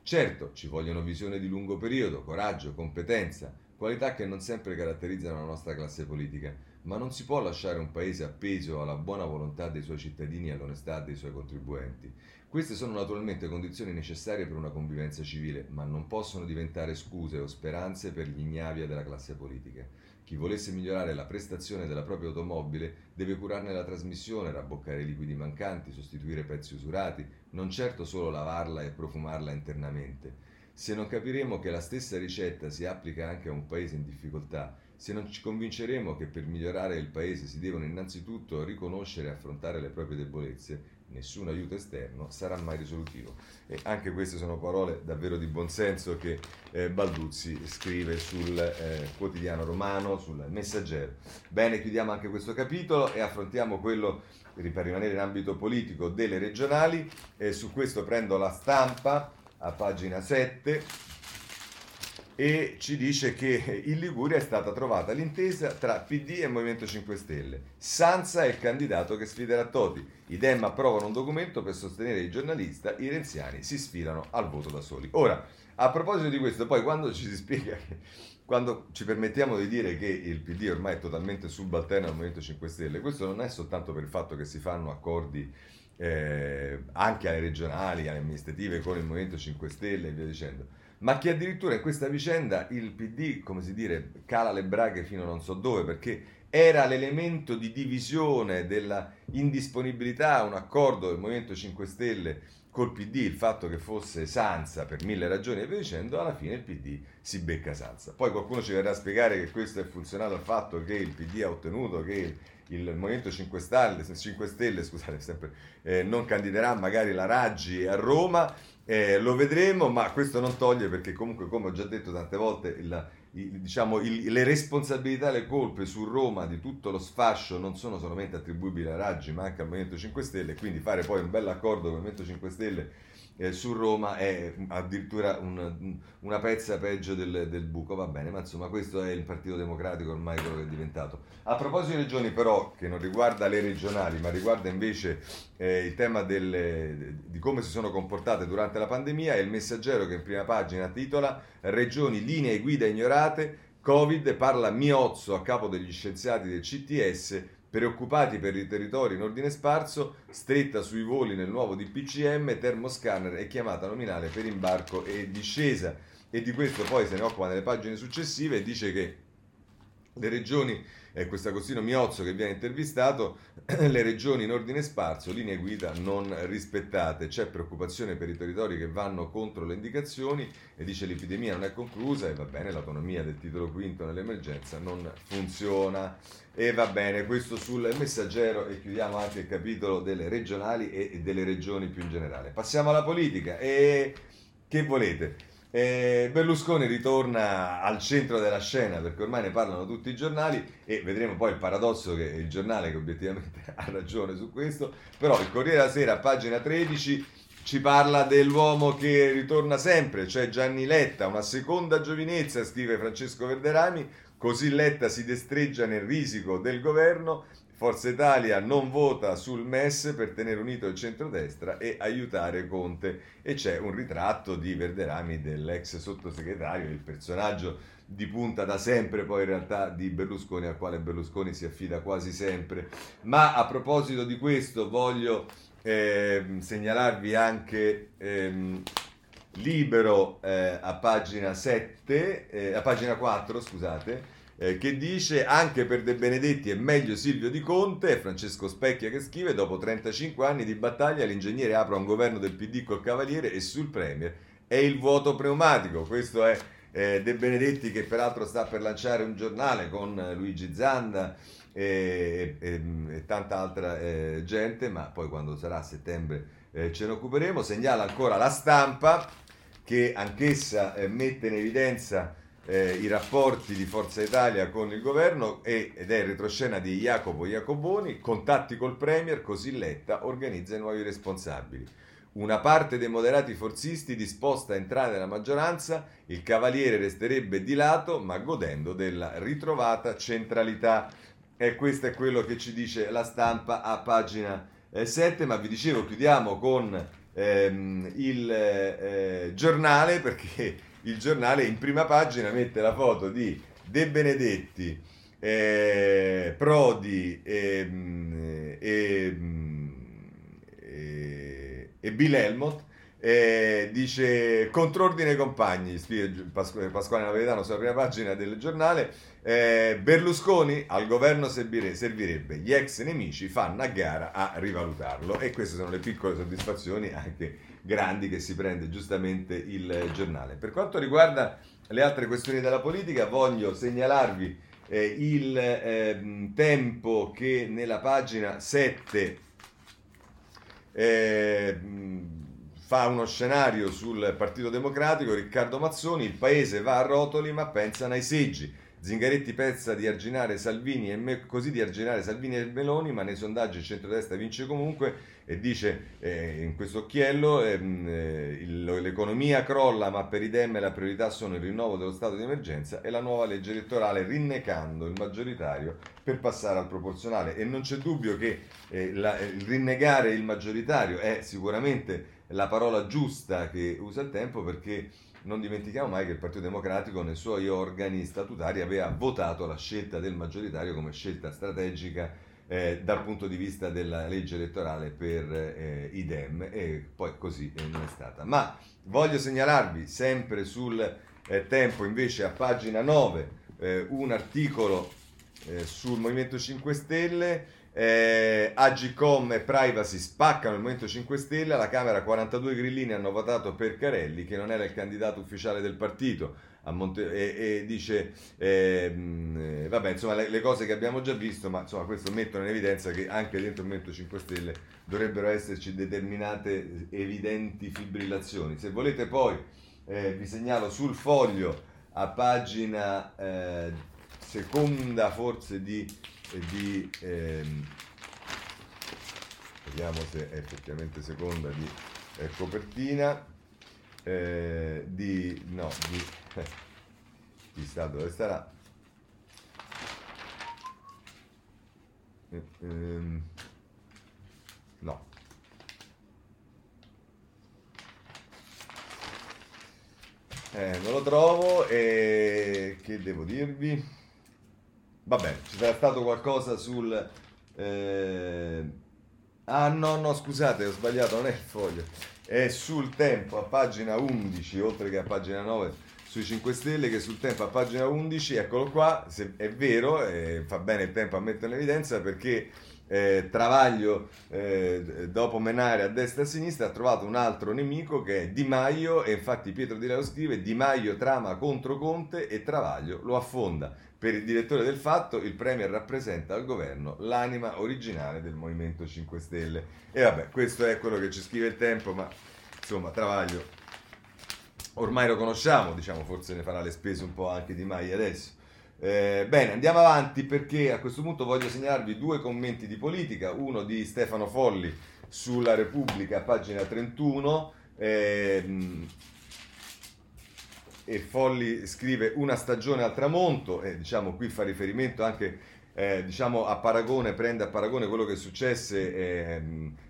Certo, ci vogliono visione di lungo periodo, coraggio, competenza, qualità che non sempre caratterizzano la nostra classe polica ma non si può lasciare un paese appeso alla buona volontà dei suoi cittadini e all'onestà dei suoi contribuenti. Queste sono naturalmente condizioni necessarie per una convivenza civile, ma non possono diventare scuse o speranze per gli ignavia della classe politica. Chi volesse migliorare la prestazione della propria automobile deve curarne la trasmissione, rabboccare i liquidi mancanti, sostituire pezzi usurati, non certo solo lavarla e profumarla internamente. Se non capiremo che la stessa ricetta si applica anche a un paese in difficoltà, se non ci convinceremo che per migliorare il paese si devono innanzitutto riconoscere e affrontare le proprie debolezze, nessun aiuto esterno sarà mai risolutivo. E anche queste sono parole davvero di buonsenso che eh, Balduzzi scrive sul eh, quotidiano romano, sul messaggero. Bene, chiudiamo anche questo capitolo e affrontiamo quello, per rimanere in ambito politico, delle regionali. E su questo prendo la stampa a pagina 7 e ci dice che in Liguria è stata trovata l'intesa tra PD e Movimento 5 Stelle. Sanza è il candidato che sfiderà Toti. I Dem approvano un documento per sostenere il giornalista, i renziani si sfilano al voto da soli. Ora, a proposito di questo, poi quando ci si spiega quando ci permettiamo di dire che il PD ormai è totalmente subalterno al Movimento 5 Stelle, questo non è soltanto per il fatto che si fanno accordi eh, anche alle regionali, alle amministrative con il Movimento 5 Stelle e via dicendo ma che addirittura in questa vicenda il PD, come si dire, cala le braghe fino a non so dove, perché era l'elemento di divisione della indisponibilità a un accordo del Movimento 5 Stelle col PD, il fatto che fosse Sanza per mille ragioni e via dicendo, alla fine il PD si becca Sanza. Poi qualcuno ci verrà a spiegare che questo è funzionato al fatto che il PD ha ottenuto che il Movimento 5 Stelle, 5 Stelle scusate, sempre, eh, non candiderà magari la Raggi a Roma eh, lo vedremo, ma questo non toglie perché comunque, come ho già detto tante volte, il, il, diciamo, il, le responsabilità le colpe su Roma di tutto lo sfascio non sono solamente attribuibili a Raggi, ma anche al Movimento 5 Stelle, quindi fare poi un bel accordo con il Movimento 5 Stelle eh, su Roma è addirittura un, una pezza peggio del, del, buco, va bene, ma insomma questo è il Partito Democratico ormai quello che è diventato. A proposito di regioni però, che non riguarda le regionali, ma riguarda invece eh, il tema delle, di come si sono comportate durante la pandemia, è il messaggero che in prima pagina titola Regioni linee guida ignorate, Covid parla Miozzo a capo degli scienziati del CTS Preoccupati per i territori in ordine sparso, stretta sui voli nel nuovo DPCM, termoscanner e chiamata nominale per imbarco e discesa. E di questo poi se ne occupa nelle pagine successive e dice che le regioni è questo Agostino Miozzo che viene intervistato, le regioni in ordine sparso, linee guida non rispettate, c'è preoccupazione per i territori che vanno contro le indicazioni e dice l'epidemia non è conclusa e va bene, l'autonomia del titolo quinto nell'emergenza non funziona e va bene, questo sul messaggero e chiudiamo anche il capitolo delle regionali e delle regioni più in generale. Passiamo alla politica e che volete? Eh, Berlusconi ritorna al centro della scena perché ormai ne parlano tutti i giornali e vedremo poi il paradosso che il giornale che obiettivamente ha ragione su questo, però il Corriere della Sera, pagina 13, ci parla dell'uomo che ritorna sempre, cioè Gianni Letta, una seconda giovinezza, scrive Francesco Verderami, così Letta si destreggia nel risico del governo Forza Italia non vota sul MES per tenere unito il centrodestra e aiutare Conte e c'è un ritratto di Verderami dell'ex sottosegretario, il personaggio di punta da sempre poi in realtà di Berlusconi al quale Berlusconi si affida quasi sempre. Ma a proposito di questo voglio ehm, segnalarvi anche ehm, Libero eh, a pagina 7, eh, a pagina 4, scusate, eh, che dice anche per De Benedetti è meglio Silvio Di Conte, è Francesco Specchia che scrive, dopo 35 anni di battaglia l'ingegnere apre un governo del PD col Cavaliere e sul Premier è il vuoto pneumatico, questo è eh, De Benedetti che peraltro sta per lanciare un giornale con Luigi Zanda e, e, e tanta altra eh, gente, ma poi quando sarà a settembre eh, ce ne occuperemo. Segnala ancora la stampa che anch'essa eh, mette in evidenza eh, i rapporti di Forza Italia con il governo e, ed è retroscena di Jacopo Jacoboni, contatti col Premier, così Letta organizza i nuovi responsabili. Una parte dei moderati forzisti disposta a entrare nella maggioranza, il Cavaliere resterebbe di lato ma godendo della ritrovata centralità. E questo è quello che ci dice la stampa a pagina eh, 7, ma vi dicevo chiudiamo con ehm, il eh, giornale perché il giornale in prima pagina mette la foto di De Benedetti, eh, Prodi ehm, e, e, e Bill Helmut eh, dice contrordine compagni, scrive Pasquale Napoletano sulla prima pagina del giornale. Eh, Berlusconi al governo servire, servirebbe, gli ex nemici fanno a gara a rivalutarlo e queste sono le piccole soddisfazioni anche grandi che si prende giustamente il giornale. Per quanto riguarda le altre questioni della politica, voglio segnalarvi eh, il eh, tempo che nella pagina 7 eh, fa uno scenario sul Partito Democratico, Riccardo Mazzoni, il paese va a rotoli ma pensano ai seggi. Zingaretti pensa di arginare Salvini e me, così di arginare Salvini e Meloni, ma nei sondaggi il centrodestra vince comunque e dice eh, in questo occhiello ehm, eh, l'economia crolla, ma per i Dem la priorità sono il rinnovo dello stato di emergenza e la nuova legge elettorale, rinnegando il maggioritario per passare al proporzionale. E non c'è dubbio che eh, la, il rinnegare il maggioritario è sicuramente la parola giusta che usa il tempo perché non dimentichiamo mai che il Partito Democratico nei suoi organi statutari aveva votato la scelta del maggioritario come scelta strategica eh, dal punto di vista della legge elettorale per eh, i Dem e poi così eh, non è stata. Ma voglio segnalarvi sempre sul eh, tempo invece a pagina 9 eh, un articolo eh, sul Movimento 5 Stelle eh, Agicom e Privacy spaccano il Movimento 5 Stelle, alla Camera 42 grillini hanno votato per Carelli che non era il candidato ufficiale del partito Monte- e, e, dice ehm, eh, vabbè insomma le, le, cose che abbiamo già visto ma insomma questo mettono in evidenza che anche dentro il Movimento 5 Stelle dovrebbero esserci determinate evidenti fibrillazioni. Se volete poi eh, vi segnalo sul foglio a pagina eh, seconda forse di di ehm, vediamo se è effettivamente seconda di eh, copertina eh, di no di, eh, sta dove ehm, no. Eh, non lo trovo e che devo dirvi Vabbè, ci sarà stato qualcosa sul... Eh... Ah no, no, scusate, ho sbagliato, non è il foglio. È sul tempo, a pagina 11, oltre che a pagina 9, sui 5 Stelle, che sul tempo a pagina 11, eccolo qua, se è vero, eh, fa bene il tempo a metterlo in evidenza perché eh, Travaglio, eh, dopo menare a destra e a sinistra, ha trovato un altro nemico che è Di Maio e infatti Pietro Di Leo scrive Di Maio trama contro Conte e Travaglio lo affonda. Per il direttore del fatto, il Premier rappresenta al governo l'anima originale del Movimento 5 Stelle. E vabbè, questo è quello che ci scrive il tempo, ma insomma, Travaglio ormai lo conosciamo, diciamo, forse ne farà le spese un po' anche di Mai adesso. Eh, bene, andiamo avanti perché a questo punto voglio segnalarvi due commenti di politica, uno di Stefano Folli sulla Repubblica, pagina 31. Eh, e Folli scrive una stagione al tramonto e diciamo qui fa riferimento anche eh, diciamo a paragone, prende a paragone quello che successe eh,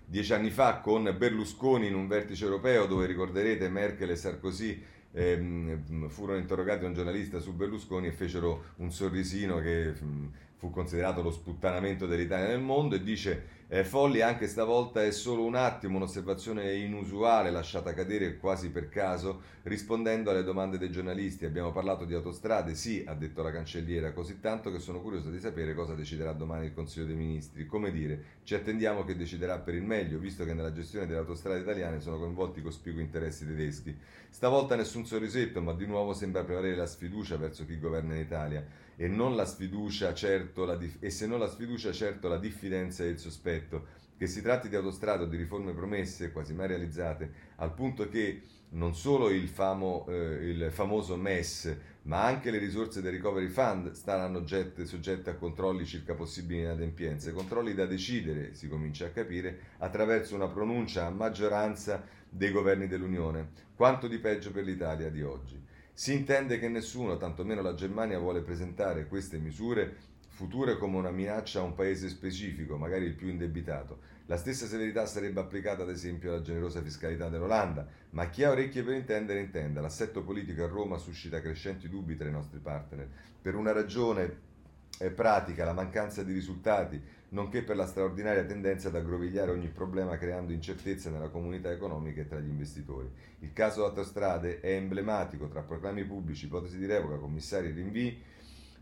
dieci anni fa con Berlusconi in un vertice europeo dove ricorderete Merkel e Sarkozy eh, furono interrogati da un giornalista su Berlusconi e fecero un sorrisino che mh, fu considerato lo sputtanamento dell'Italia nel mondo e dice Eh, Folli anche stavolta è solo un attimo, un'osservazione inusuale lasciata cadere quasi per caso, rispondendo alle domande dei giornalisti. Abbiamo parlato di autostrade, sì, ha detto la cancelliera, così tanto che sono curioso di sapere cosa deciderà domani il Consiglio dei Ministri. Come dire, ci attendiamo che deciderà per il meglio, visto che nella gestione delle autostrade italiane sono coinvolti cospicui interessi tedeschi. Stavolta nessun sorrisetto, ma di nuovo sembra prevalere la sfiducia verso chi governa in Italia e, non la sfiducia, certo, la dif- e se non la sfiducia, certo la diffidenza e il sospetto. Che si tratti di autostrade o di riforme promesse, quasi mai realizzate, al punto che non solo il, famo, eh, il famoso MES, ma anche le risorse del Recovery Fund saranno oggetto, soggette a controlli circa possibili inadempienze, controlli da decidere, si comincia a capire, attraverso una pronuncia a maggioranza dei governi dell'Unione. Quanto di peggio per l'Italia di oggi. Si intende che nessuno, tantomeno la Germania, vuole presentare queste misure future come una minaccia a un paese specifico, magari il più indebitato. La stessa severità sarebbe applicata ad esempio alla generosa fiscalità dell'Olanda, ma chi ha orecchie per intendere intenda. L'assetto politico a Roma suscita crescenti dubbi tra i nostri partner. Per una ragione pratica, la mancanza di risultati, nonché per la straordinaria tendenza ad aggrovigliare ogni problema creando incertezza nella comunità economica e tra gli investitori. Il caso autostrade è emblematico tra proclami pubblici, ipotesi di revoca, commissari e rinvii,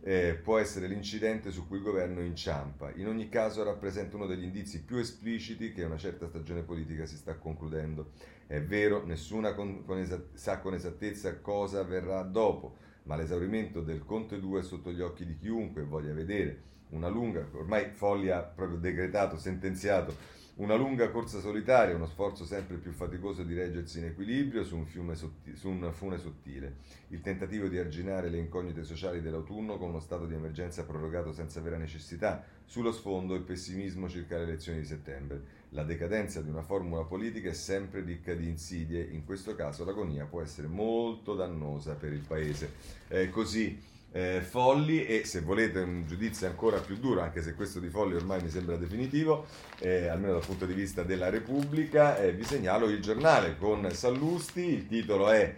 eh, può essere l'incidente su cui il governo inciampa. In ogni caso rappresenta uno degli indizi più espliciti che una certa stagione politica si sta concludendo. È vero, nessuno esat- sa con esattezza cosa avverrà dopo, ma l'esaurimento del Conte 2 è sotto gli occhi di chiunque voglia vedere una lunga, ormai Folli ha proprio decretato, sentenziato, una lunga corsa solitaria, uno sforzo sempre più faticoso di reggersi in equilibrio su un, sotti- su un, fune sottile, il tentativo di arginare le incognite sociali dell'autunno con uno stato di emergenza prorogato senza vera necessità, sullo sfondo il pessimismo circa le elezioni di settembre. La decadenza di una formula politica è sempre ricca di insidie, in questo caso l'agonia può essere molto dannosa per il Paese. Eh, così eh, Folli e se volete un giudizio ancora più duro, anche se questo di Folli ormai mi sembra definitivo, eh, almeno dal punto di vista della Repubblica, eh, vi segnalo il giornale con Sallusti, il titolo è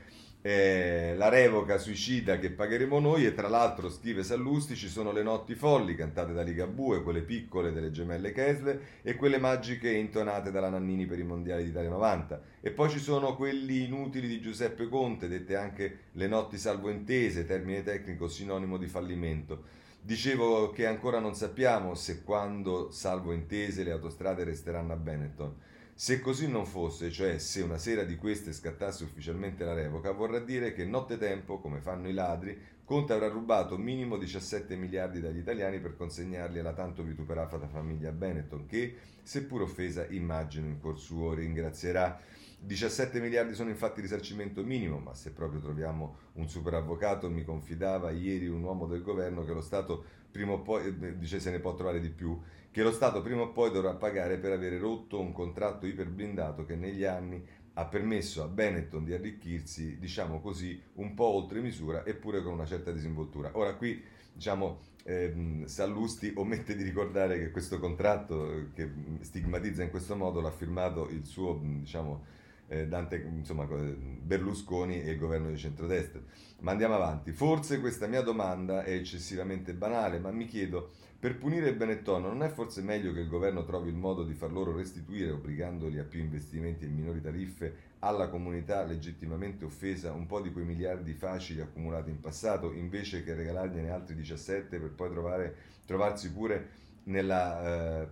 eh, la revoca suicida che pagheremo noi e tra l'altro scrive Sallusti ci sono le notti folli cantate da Ligabue, quelle piccole delle gemelle Kessler e quelle magiche intonate dalla Nannini per i mondiali d'Italia 90 e poi ci sono quelli inutili di Giuseppe Conte, dette anche le notti salvo intese, termine tecnico sinonimo di fallimento. Dicevo che ancora non sappiamo se quando salvo intese le autostrade resteranno a Benetton. Se così non fosse, cioè se una sera di queste scattasse ufficialmente la revoca, vorrà dire che nottetempo, come fanno i ladri, Conte avrà rubato minimo 17 miliardi dagli italiani per consegnarli alla tanto vituperata famiglia Benetton, che, seppur offesa, immagino in cuor suo ringrazierà. 17 miliardi sono infatti risarcimento minimo, ma se proprio troviamo un superavvocato, mi confidava ieri un uomo del governo che lo Stato prima o poi, eh, dice se ne può trovare di più, che lo Stato prima o poi dovrà pagare per avere rotto un contratto iperblindato che negli anni ha permesso a Benetton di arricchirsi, diciamo così, un po' oltre misura eppure con una certa disinvoltura. Ora qui, diciamo, ehm, Sallusti omette di ricordare che questo contratto eh, che stigmatizza in questo modo l'ha firmato il suo, diciamo, eh, Dante, insomma, Berlusconi e il governo di centrodestra. Ma andiamo avanti. Forse questa mia domanda è eccessivamente banale, ma mi chiedo per punire Benetton non è forse meglio che il governo trovi il modo di far loro restituire, obbligandoli a più investimenti e minori tariffe, alla comunità legittimamente offesa un po' di quei miliardi facili accumulati in passato, invece che regalargliene altri 17 per poi trovare, trovarsi pure nella, eh,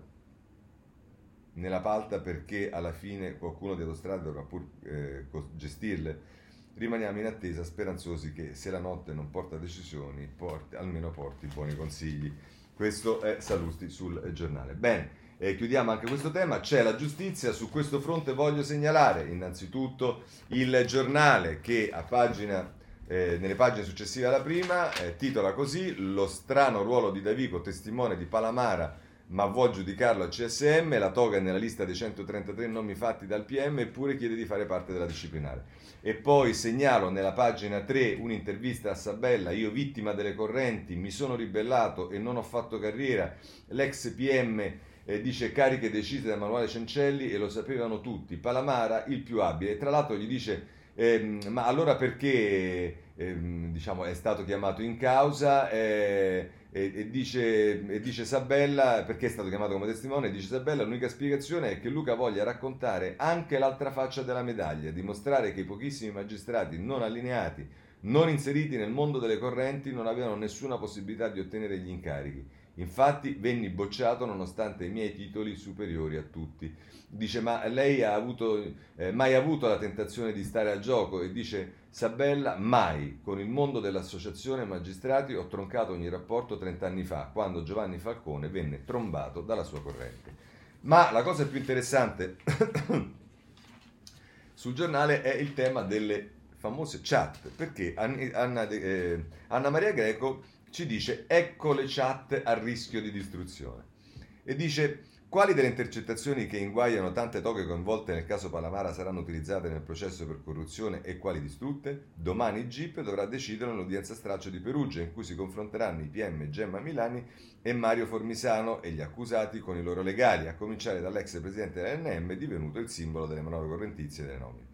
nella palta perché alla fine qualcuno di autostrade dovrà pur eh, gestirle? Rimaniamo in attesa, speranzosi che se la notte non porta decisioni, porti, almeno porti buoni consigli. Questo è Salusti sul giornale. Bene, eh, chiudiamo anche questo tema. C'è la giustizia, su questo fronte voglio segnalare innanzitutto il giornale che a pagina, eh, nelle pagine successive alla prima eh, titola così Lo strano ruolo di Davico, testimone di Palamara ma vuol giudicarlo a CSM, la toga è nella lista dei 133 nomi fatti dal PM eppure chiede di fare parte della disciplinare. E poi segnalo nella pagina 3 un'intervista a Sabella, io vittima delle correnti, mi sono ribellato e non ho fatto carriera, l'ex PM eh, dice cariche decise da Manuele Cencelli e lo sapevano tutti, Palamara il più abile e tra l'altro gli dice Eh, ma allora perché ehm, diciamo, è stato chiamato in causa? Eh, e, e, dice, e, dice, Sabella, perché è stato chiamato come testimone, dice Sabella, l'unica spiegazione è che Luca voglia raccontare anche l'altra faccia della medaglia, dimostrare che i pochissimi magistrati non allineati, non inseriti nel mondo delle correnti, non avevano nessuna possibilità di ottenere gli incarichi. Infatti venni bocciato nonostante i miei titoli superiori a tutti. Dice, ma lei ha avuto, eh, mai avuto la tentazione di stare a gioco? E dice, Sabella, mai. Con il mondo dell'associazione magistrati ho troncato ogni rapporto 30 anni fa, quando Giovanni Falcone venne trombato dalla sua corrente. Ma la cosa più interessante sul giornale è il tema delle famose chat, perché Anna, eh, Anna Maria Greco ci dice ecco le chat a rischio di distruzione. E dice quali delle intercettazioni che inguaiano tante toghe coinvolte nel caso Palamara saranno utilizzate nel processo per corruzione e quali distrutte? Domani il GIP dovrà decidere nell'udienza straccio di Perugia in cui si confronteranno i PM Gemma Milani e Mario Formisano e gli accusati con i loro legali, a cominciare dall'ex presidente dell'NM divenuto il simbolo delle manovre correntizie e delle nomine.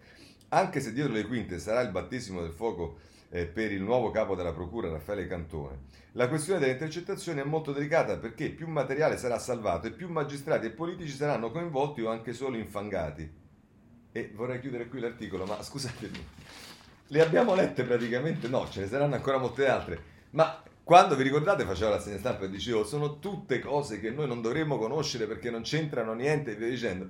Anche se dietro le quinte sarà il battesimo del fuoco eh, per il nuovo capo della Procura Raffaele Cantone. La questione delle intercettazioni è molto delicata perché più materiale sarà salvato e più magistrati e politici saranno coinvolti o anche solo infangati. E vorrei chiudere qui l'articolo, ma scusatemi, le abbiamo lette praticamente? No, ce ne saranno ancora molte altre. Ma quando vi ricordate facevo la segna stampa e dicevo sono tutte cose che noi non dovremmo conoscere perché non c'entrano niente e via dicendo.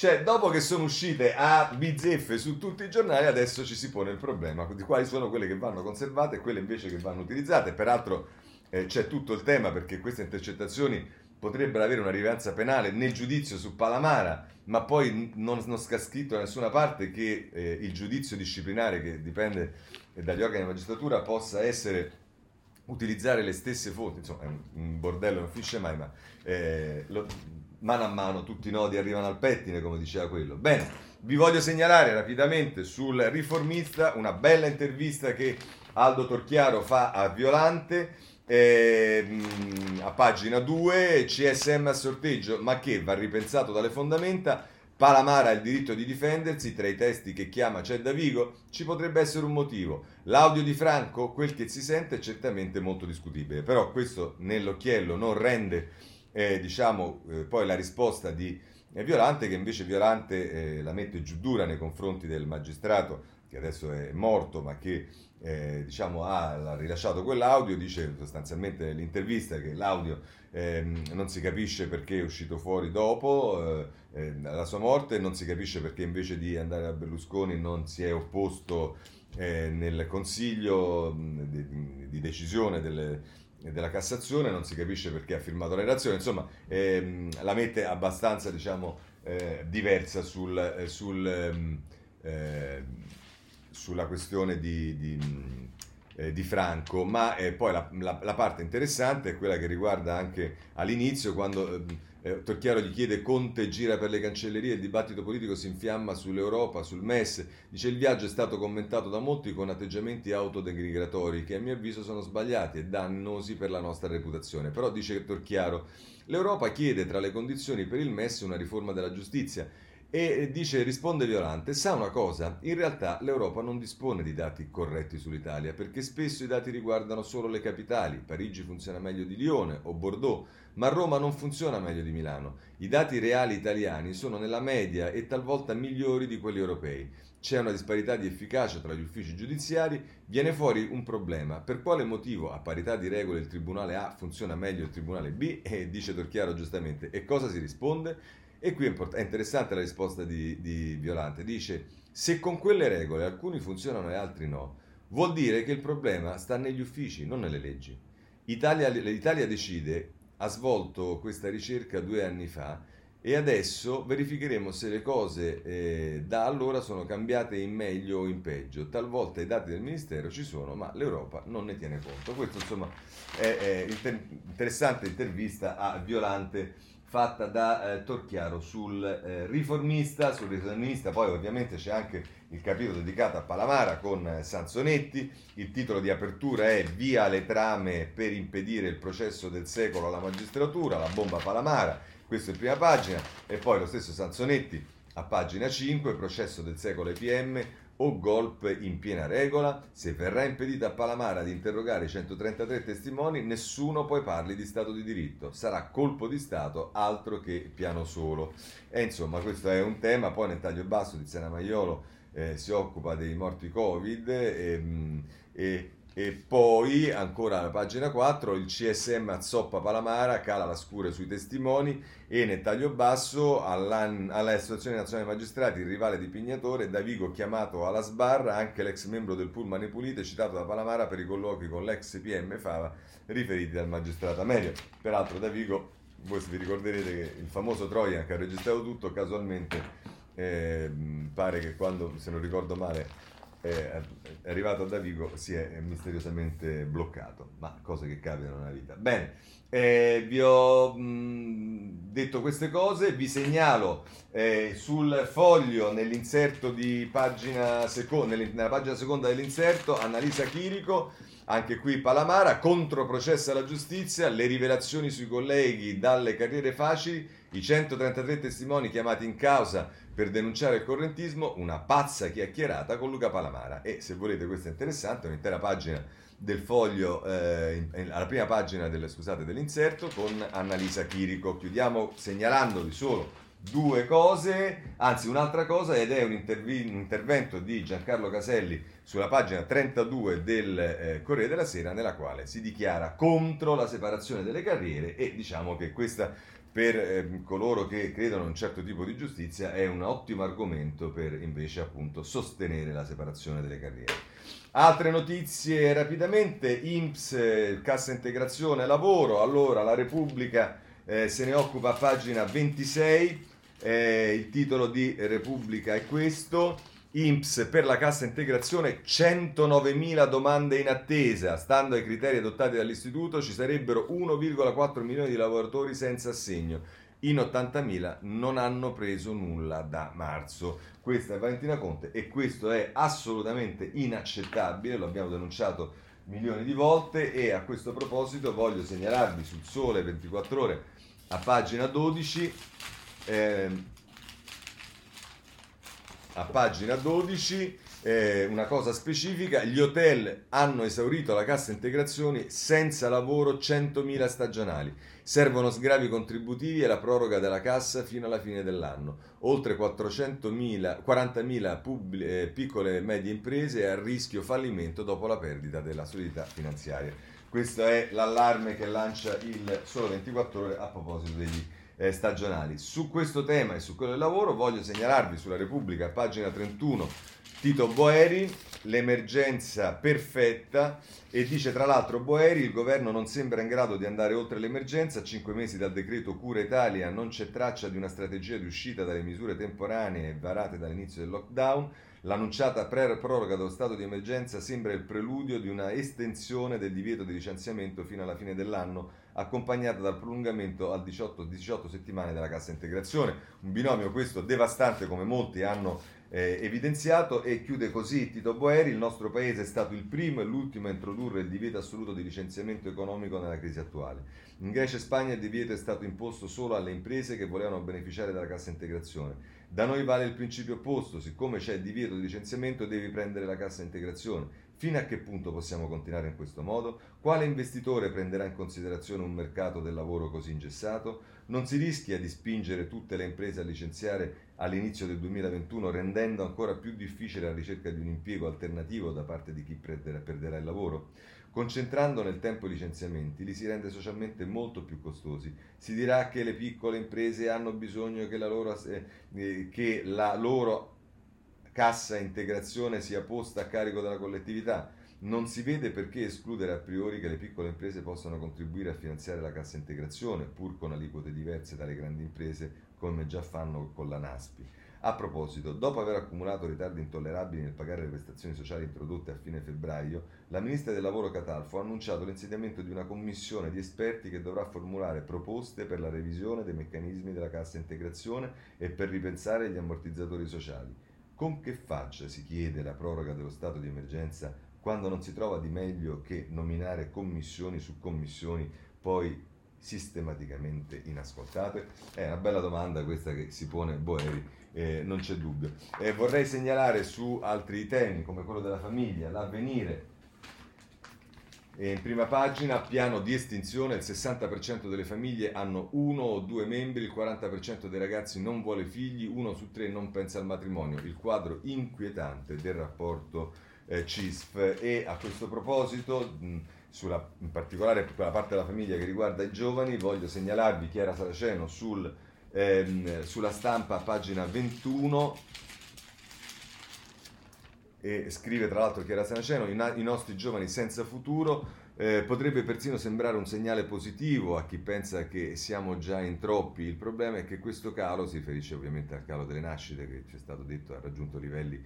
Cioè, dopo che sono uscite a bizzeffe su tutti i giornali, adesso ci si pone il problema di quali sono quelle che vanno conservate e quelle invece che vanno utilizzate. Peraltro eh, c'è tutto il tema perché queste intercettazioni potrebbero avere una rilevanza penale nel giudizio su Palamara, ma poi non, non sta scritto da nessuna parte che eh, il giudizio disciplinare che dipende dagli organi della magistratura possa essere utilizzare le stesse fonti, insomma è un, un bordello, non finisce mai, ma eh, lo, mano a mano tutti i nodi arrivano al pettine, come diceva quello. Bene, vi voglio segnalare rapidamente sul riformista una bella intervista che Aldo Torchiaro fa a Violante. Eh, a pagina 2 CSM a sorteggio ma che va ripensato dalle fondamenta Palamara ha il diritto di difendersi tra i testi che chiama c'è da Vigo ci potrebbe essere un motivo l'audio di Franco quel che si sente è certamente molto discutibile però questo nell'occhiello non rende eh, diciamo, eh, poi la risposta di eh, Violante, che invece Violante eh, la mette giù dura nei confronti del magistrato, che adesso è morto, ma che eh, diciamo, ha rilasciato quell'audio, dice sostanzialmente nell'intervista che l'audio ehm, non si capisce perché è uscito fuori dopo eh, la sua morte, non si capisce perché invece di andare a Berlusconi non si è opposto nel consiglio di, di decisione delle, della Cassazione, non si capisce perché ha firmato la relazione, insomma ehm, la mette abbastanza diciamo, eh, diversa sul, eh, sul, ehm, eh, sulla questione di, di, eh, di Franco, ma eh, poi la, la, la, parte interessante è quella che riguarda anche all'inizio quando ehm, eh, Torchiaro gli chiede Conte gira per le cancellerie, il dibattito politico si infiamma sull'Europa, sul MES. Dice il viaggio è stato commentato da molti con atteggiamenti autodenigratori che a mio avviso sono sbagliati e dannosi per la nostra reputazione. Però dice Torchiaro, l'Europa chiede tra le condizioni per il MES una riforma della giustizia e dice, risponde Violante, sa una cosa, in realtà l'Europa non dispone di dati corretti sull'Italia perché spesso i dati riguardano solo le capitali, Parigi funziona meglio di Lione o Bordeaux, ma Roma non funziona meglio di Milano. I dati reali italiani sono nella media e talvolta migliori di quelli europei. C'è una disparità di efficacia tra gli uffici giudiziari, viene fuori un problema. Per quale motivo a parità di regole il Tribunale A funziona meglio il Tribunale B? E dice Torchiaro giustamente, e cosa si risponde? E qui è, interessante la risposta di, di Violante. Dice, se con quelle regole alcuni funzionano e altri no, vuol dire che il problema sta negli uffici, non nelle leggi. Italia, L'Italia decide, ha svolto questa ricerca due anni fa e adesso verificheremo se le cose eh, da allora sono cambiate in meglio o in peggio. Talvolta i dati del Ministero ci sono, ma l'Europa non ne tiene conto. Questo insomma è, è inter- interessante intervista a Violante fatta da eh, Torchiaro sul eh, riformista, sul riformista, poi ovviamente c'è anche il capitolo dedicato a Palamara con eh, Sansonetti, il titolo di apertura è Via le trame per impedire il processo del secolo alla magistratura, la bomba Palamara, questa è prima pagina, e poi lo stesso Sansonetti a pagina 5, processo del secolo EPM, o golpe in piena regola? Se verrà impedito a Palamara di interrogare i 133 testimoni, nessuno poi parli di Stato di diritto. Sarà colpo di Stato, altro che piano solo. E insomma, questo è un tema. Poi nel taglio basso Tiziana Maiolo eh, si occupa dei morti Covid e, ehm, e e poi, ancora alla pagina 4, il CSM azzoppa Palamara, cala la scure sui testimoni e nel taglio basso all'Associazione Nazionale Magistrati, il rivale di Pignatore, da Vigo chiamato alla sbarra anche l'ex membro del Pullman Pulite citato da Palamara per i colloqui con l'ex PM Fava riferiti dal magistrato medio. Peraltro da Vigo, voi vi ricorderete che il famoso Trojan che ha registrato tutto casualmente eh, pare che quando, se non ricordo male, è arrivato da Vigo si è misteriosamente bloccato, ma cose che capitano nella vita. Bene, eh, vi ho detto queste cose, vi segnalo eh, sul foglio nell'inserto di pagina seconda, nella pagina seconda dell'inserto, Annalisa Chirico, anche qui Palamara, contro processo alla giustizia, le rivelazioni sui colleghi dalle carriere facili, i 133 testimoni chiamati in causa per denunciare il correntismo, una pazza chiacchierata con Luca Palamara. E se volete, questo è interessante, un'intera pagina del foglio, eh, alla prima pagina del, scusate, dell'inserto, con Annalisa Chirico. Chiudiamo segnalandovi solo due cose, anzi un'altra cosa, ed è un, intervi- un intervento di Giancarlo Caselli sulla pagina 32 del eh, Corriere della Sera, nella quale si dichiara contro la separazione delle carriere e diciamo che questa per eh, coloro che credono in un certo tipo di giustizia è un ottimo argomento per invece appunto sostenere la separazione delle carriere. Altre notizie rapidamente, INPS, eh, cassa integrazione lavoro, allora la Repubblica eh, se ne occupa a pagina 26, eh, il titolo di Repubblica è questo, INPS per la cassa integrazione 109.000 domande in attesa. Stando ai criteri adottati dall'istituto ci sarebbero 1,4 milioni di lavoratori senza assegno. In 80.000 non hanno preso nulla da marzo. Questa è Valentina Conte e questo è assolutamente inaccettabile, lo abbiamo denunciato milioni di volte e a questo proposito voglio segnalarvi sul Sole 24 ore a pagina 12 eh, a pagina 12 eh, una cosa specifica, gli hotel hanno esaurito la cassa integrazioni senza lavoro 100.000 stagionali. Servono sgravi contributivi e la proroga della cassa fino alla fine dell'anno. Oltre 40.000 pubblic- eh, piccole e medie imprese a rischio fallimento dopo la perdita della solidità finanziaria. Questo è l'allarme che lancia il Solo 24 ore a proposito degli eh, stagionali. Su questo tema e su quello del lavoro voglio segnalarvi sulla Repubblica, pagina 31, Tito Boeri, l'emergenza perfetta e dice tra l'altro Boeri il governo non sembra in grado di andare oltre l'emergenza, cinque mesi dal decreto Cura Italia non c'è traccia di una strategia di uscita dalle misure temporanee varate dall'inizio del lockdown, l'annunciata proroga dello stato di emergenza sembra il preludio di una estensione del divieto di licenziamento fino alla fine dell'anno accompagnata dal prolungamento a 18, 18 settimane della cassa integrazione. Un binomio questo devastante come molti hanno eh, evidenziato e chiude così Tito Boeri, il nostro paese è stato il primo e l'ultimo a introdurre il divieto assoluto di licenziamento economico nella crisi attuale. In Grecia e Spagna il divieto è stato imposto solo alle imprese che volevano beneficiare della cassa integrazione. Da noi vale il principio opposto, siccome c'è il divieto di licenziamento devi prendere la cassa integrazione. Fino a che punto possiamo continuare in questo modo? Quale investitore prenderà in considerazione un mercato del lavoro così ingessato? Non si rischia di spingere tutte le imprese a licenziare all'inizio del 2021 rendendo ancora più difficile la ricerca di un impiego alternativo da parte di chi perderà, il lavoro? Concentrando nel tempo i licenziamenti li si rende socialmente molto più costosi. Si dirà che le piccole imprese hanno bisogno che la loro, eh, che la loro cassa integrazione sia posta a carico della collettività. Non si vede perché escludere a priori che le piccole imprese possano contribuire a finanziare la cassa integrazione, pur con aliquote diverse dalle grandi imprese, come già fanno con la NASPI. A proposito, dopo aver accumulato ritardi intollerabili nel pagare le prestazioni sociali introdotte a fine febbraio, la Ministra del Lavoro Catalfo ha annunciato l'insediamento di una commissione di esperti che dovrà formulare proposte per la revisione dei meccanismi della cassa integrazione e per ripensare gli ammortizzatori sociali. Con che faccia si chiede la proroga dello stato di emergenza quando non si trova di meglio che nominare commissioni su commissioni, poi sistematicamente inascoltate? È una bella domanda questa che si pone Boeri, eh, non c'è dubbio. Eh, vorrei segnalare su altri temi come quello della famiglia, l'avvenire. In prima pagina, piano di estinzione, il 60% delle famiglie hanno uno o due membri, il 40% dei ragazzi non vuole figli, uno su tre non pensa al matrimonio. Il quadro inquietante del rapporto eh, CISF e a questo proposito... Mh, sulla, in particolare per quella parte della famiglia che riguarda i giovani, voglio segnalarvi Chiara Saraceno sul, ehm, sulla stampa pagina 21 e scrive tra l'altro Chiara na- i nostri giovani senza futuro eh, potrebbe persino sembrare un segnale positivo a chi pensa che siamo già in troppi. Il problema è che questo calo, si riferisce ovviamente al calo delle nascite che ci è stato detto ha raggiunto livelli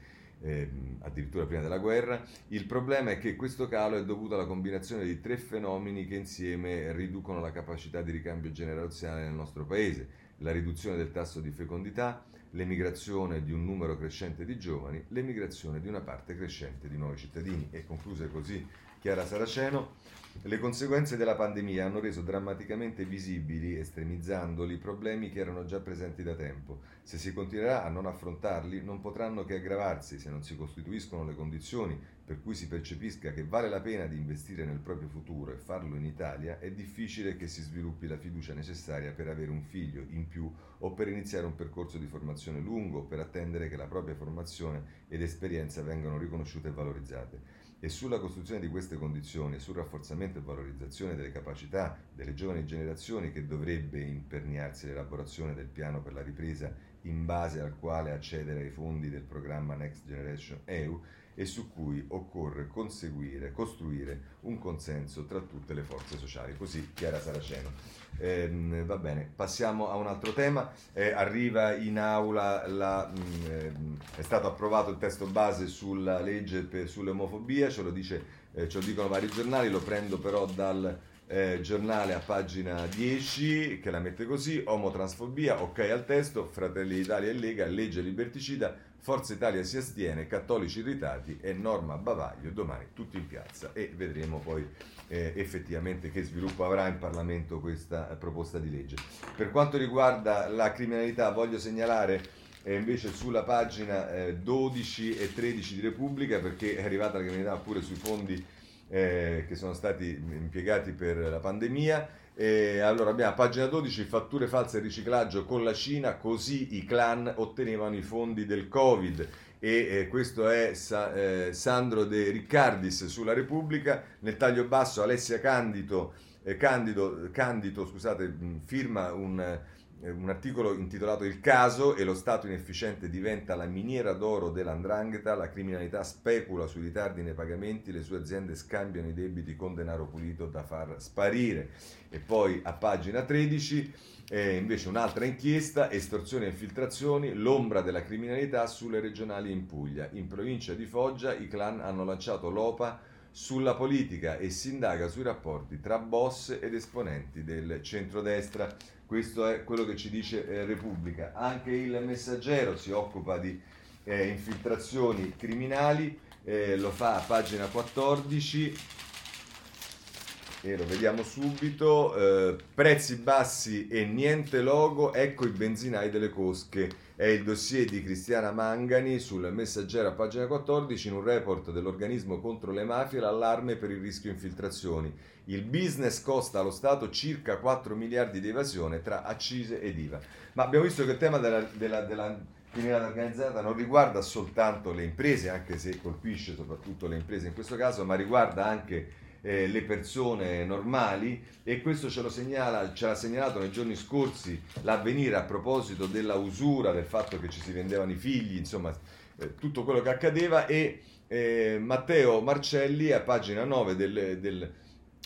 eh, addirittura prima della guerra. Il problema è che questo calo è dovuto alla combinazione di tre fenomeni che insieme riducono la capacità di ricambio generazionale nel nostro paese. La riduzione del tasso di fecondità, l'emigrazione di un numero crescente di giovani, l'emigrazione di una parte crescente di nuovi cittadini. E concluse così Chiara Saraceno. Le conseguenze della pandemia hanno reso drammaticamente visibili, estremizzandoli, problemi che erano già presenti da tempo. Se si continuerà a non affrontarli, non potranno che aggravarsi se non si costituiscono le condizioni per cui si percepisca che vale la pena di investire nel proprio futuro e farlo in Italia, è difficile che si sviluppi la fiducia necessaria per avere un figlio in più o per iniziare un percorso di formazione lungo o per attendere che la propria formazione ed esperienza vengano riconosciute e valorizzate e sulla costruzione di queste condizioni e sul rafforzamento e valorizzazione delle capacità delle giovani generazioni che dovrebbe imperniarsi l'elaborazione del piano per la ripresa in base al quale accedere ai fondi del programma Next Generation EU e su cui occorre conseguire, costruire un consenso tra tutte le forze sociali. Così Chiara Saraceno. Eh, va bene, passiamo a un altro tema. Eh, arriva in aula, la, mh, mm, è stato approvato il testo base sulla legge per, sull'omofobia, ce lo, dice, eh, ce lo dicono vari giornali, lo prendo però dal eh, giornale a pagina 10 che la mette così, omotransfobia, ok al testo, Fratelli d'Italia e Lega, legge liberticida, Forza Italia si astiene, cattolici irritati e norma bavaglio, domani tutti in piazza e vedremo poi eh, effettivamente che sviluppo avrà in Parlamento questa eh, proposta di legge. Per quanto riguarda la criminalità voglio segnalare eh, invece sulla pagina 12 eh, e 13 di Repubblica perché è arrivata la criminalità pure sui fondi eh, che sono stati impiegati per la pandemia e allora abbiamo pagina 12 fatture false e riciclaggio con la Cina, così i clan ottenevano i fondi del Covid. E eh, questo è Sa, eh, Sandro De Riccardis sulla Repubblica. Nel taglio basso Alessia Candido, eh, Candido, Candido scusate, firma un un articolo intitolato Il caso e lo Stato inefficiente diventa la miniera d'oro dell'andrangheta, la criminalità specula sui ritardi nei pagamenti, le sue aziende scambiano i debiti con denaro pulito da far sparire. E poi a pagina 13 eh, invece un'altra inchiesta, estorsione e infiltrazioni, l'ombra della criminalità sulle regionali in Puglia. In provincia di Foggia i clan hanno lanciato l'OPA sulla politica e si indaga sui rapporti tra boss ed esponenti del centrodestra. Questo è quello che ci dice eh, Repubblica. Anche il messaggero si occupa di eh, infiltrazioni criminali, eh, lo fa a pagina 14 e lo vediamo subito. Eh, prezzi bassi e niente logo, ecco i benzinai delle cosche. È il dossier di Cristiana Mangani sul messaggero a pagina 14 in un report dell'organismo contro le mafie l'allarme per il rischio infiltrazioni. Il business costa allo Stato circa 4 miliardi di evasione tra accise ed IVA. Ma abbiamo visto che il tema della, della, della criminalità organizzata non riguarda soltanto le imprese, anche se colpisce soprattutto le imprese in questo caso, ma riguarda anche eh, le persone normali e questo ce lo segnala, ce l'ha segnalato nei giorni scorsi l'avvenire a proposito della usura, del fatto che ci si vendevano i figli, insomma eh, tutto quello che accadeva e eh, Matteo Marcelli a pagina 9 del, del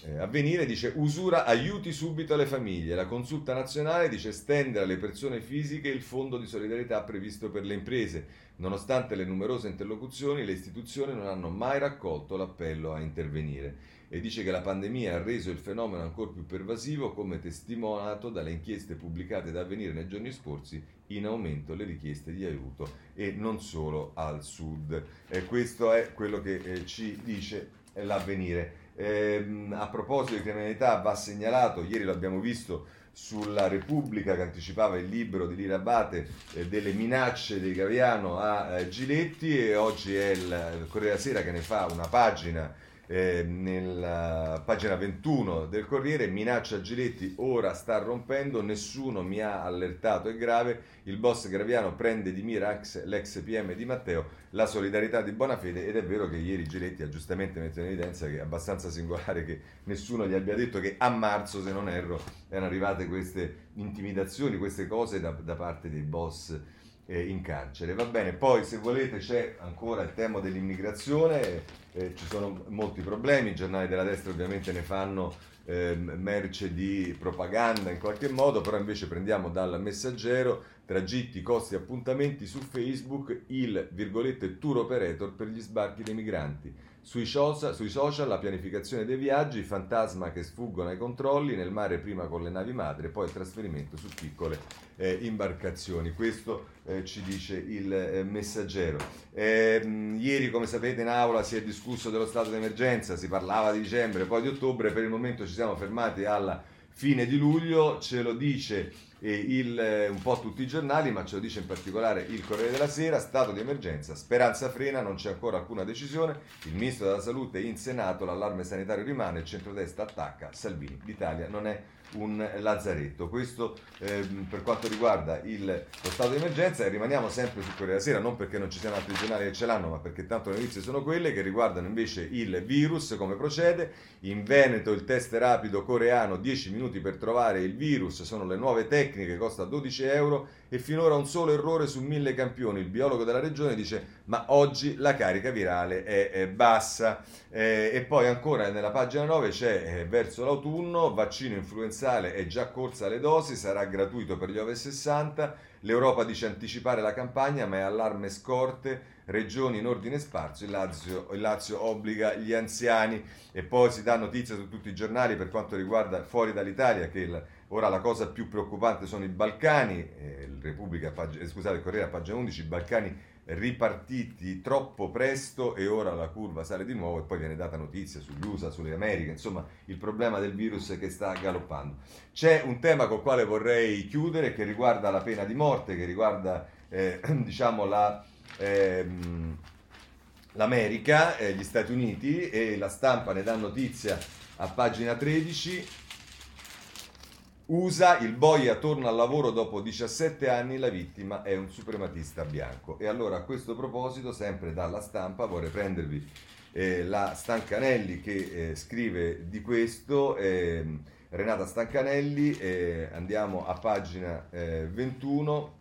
eh, Avvenire dice usura aiuti subito alle famiglie. La consulta nazionale dice estendere alle persone fisiche il fondo di solidarietà previsto per le imprese. Nonostante le numerose interlocuzioni, le istituzioni non hanno mai raccolto l'appello a intervenire e dice che la pandemia ha reso il fenomeno ancora più pervasivo, come testimoniato dalle inchieste pubblicate da avvenire nei giorni scorsi, in aumento le richieste di aiuto e non solo al sud. E questo è quello che eh, ci dice l'avvenire. Ehm, a proposito di criminalità va segnalato, ieri lo abbiamo visto sulla Repubblica che anticipava il libro di Lira Abate eh, delle minacce di Gaviano a eh, Giletti e oggi è il, il Corriere della Sera che ne fa una pagina eh, nella pagina 21 del Corriere, minaccia Giletti, ora sta rompendo, nessuno mi ha allertato, è grave, il boss Graviano prende di mira l'ex PM di Matteo, la solidarietà di Bonafede ed è vero che ieri Giletti ha giustamente messo in evidenza che è abbastanza singolare che nessuno gli abbia detto che a marzo, se non erro, erano arrivate queste intimidazioni, queste cose da, da parte dei boss eh, in carcere. Va bene, poi se volete c'è ancora il tema dell'immigrazione, eh, ci sono molti problemi, i giornali della destra ovviamente ne fanno eh, merce di propaganda in qualche modo, però invece prendiamo dal messaggero tragitti, costi, appuntamenti su Facebook, il virgolette tour operator per gli sbarchi dei migranti. Sui social, sui social, la pianificazione dei viaggi, fantasma che sfuggono ai controlli, nel mare prima con le navi madre, poi il trasferimento su piccole eh, imbarcazioni. Questo eh, ci dice il eh, messaggero. Ehm, ieri, come sapete, in aula si è discusso dello stato d'emergenza, si parlava di dicembre, poi di ottobre, per il momento ci siamo fermati alla fine di luglio, ce lo dice il, eh, un po' tutti i giornali, ma ce lo dice in particolare il Corriere della Sera, stato di emergenza, speranza frena, non c'è ancora alcuna decisione, il Ministro della Salute in Senato, l'allarme sanitario rimane, il centrodestra attacca, Salvini, l'Italia non è un lazzaretto. Questo ehm, per quanto riguarda il, lo stato di emergenza e rimaniamo sempre su Corriere della Sera, non perché non ci siano altri giornali che ce l'hanno, ma perché tanto le notizie sono quelle che riguardano invece il virus, come procede. In Veneto il test rapido coreano, 10 minuti per trovare il virus, sono le nuove tecniche, costa 12 euro e finora un solo errore su mille campioni. Il biologo della regione dice ma oggi la carica virale è, è bassa. Eh, e poi ancora nella pagina 9 c'è eh, verso l'autunno, vaccino influenzale è già corsa alle dosi, sarà gratuito per gli over 60. L'Europa dice anticipare la campagna ma è allarme scorte regioni in ordine sparso, il Lazio, il Lazio, obbliga gli anziani e poi si dà notizia su tutti i giornali per quanto riguarda fuori dall'Italia che il, ora la cosa più preoccupante sono i Balcani, eh, Repubblica, eh, scusate, Corriere pagina 11, i Balcani ripartiti troppo presto e ora la curva sale di nuovo e poi viene data notizia sugli USA, sulle Americhe, insomma il problema del virus che sta galoppando. C'è un tema col quale vorrei chiudere che riguarda la pena di morte, che riguarda eh, diciamo la ehm, l'America, eh, gli Stati Uniti e la stampa ne dà notizia a pagina 13. USA, il boia torna al lavoro dopo 17 anni, la vittima è un suprematista bianco. E allora a questo proposito, sempre dalla stampa, vorrei prendervi eh, la Stancanelli che eh, scrive di questo, eh, Renata Stancanelli, eh, andiamo a pagina 21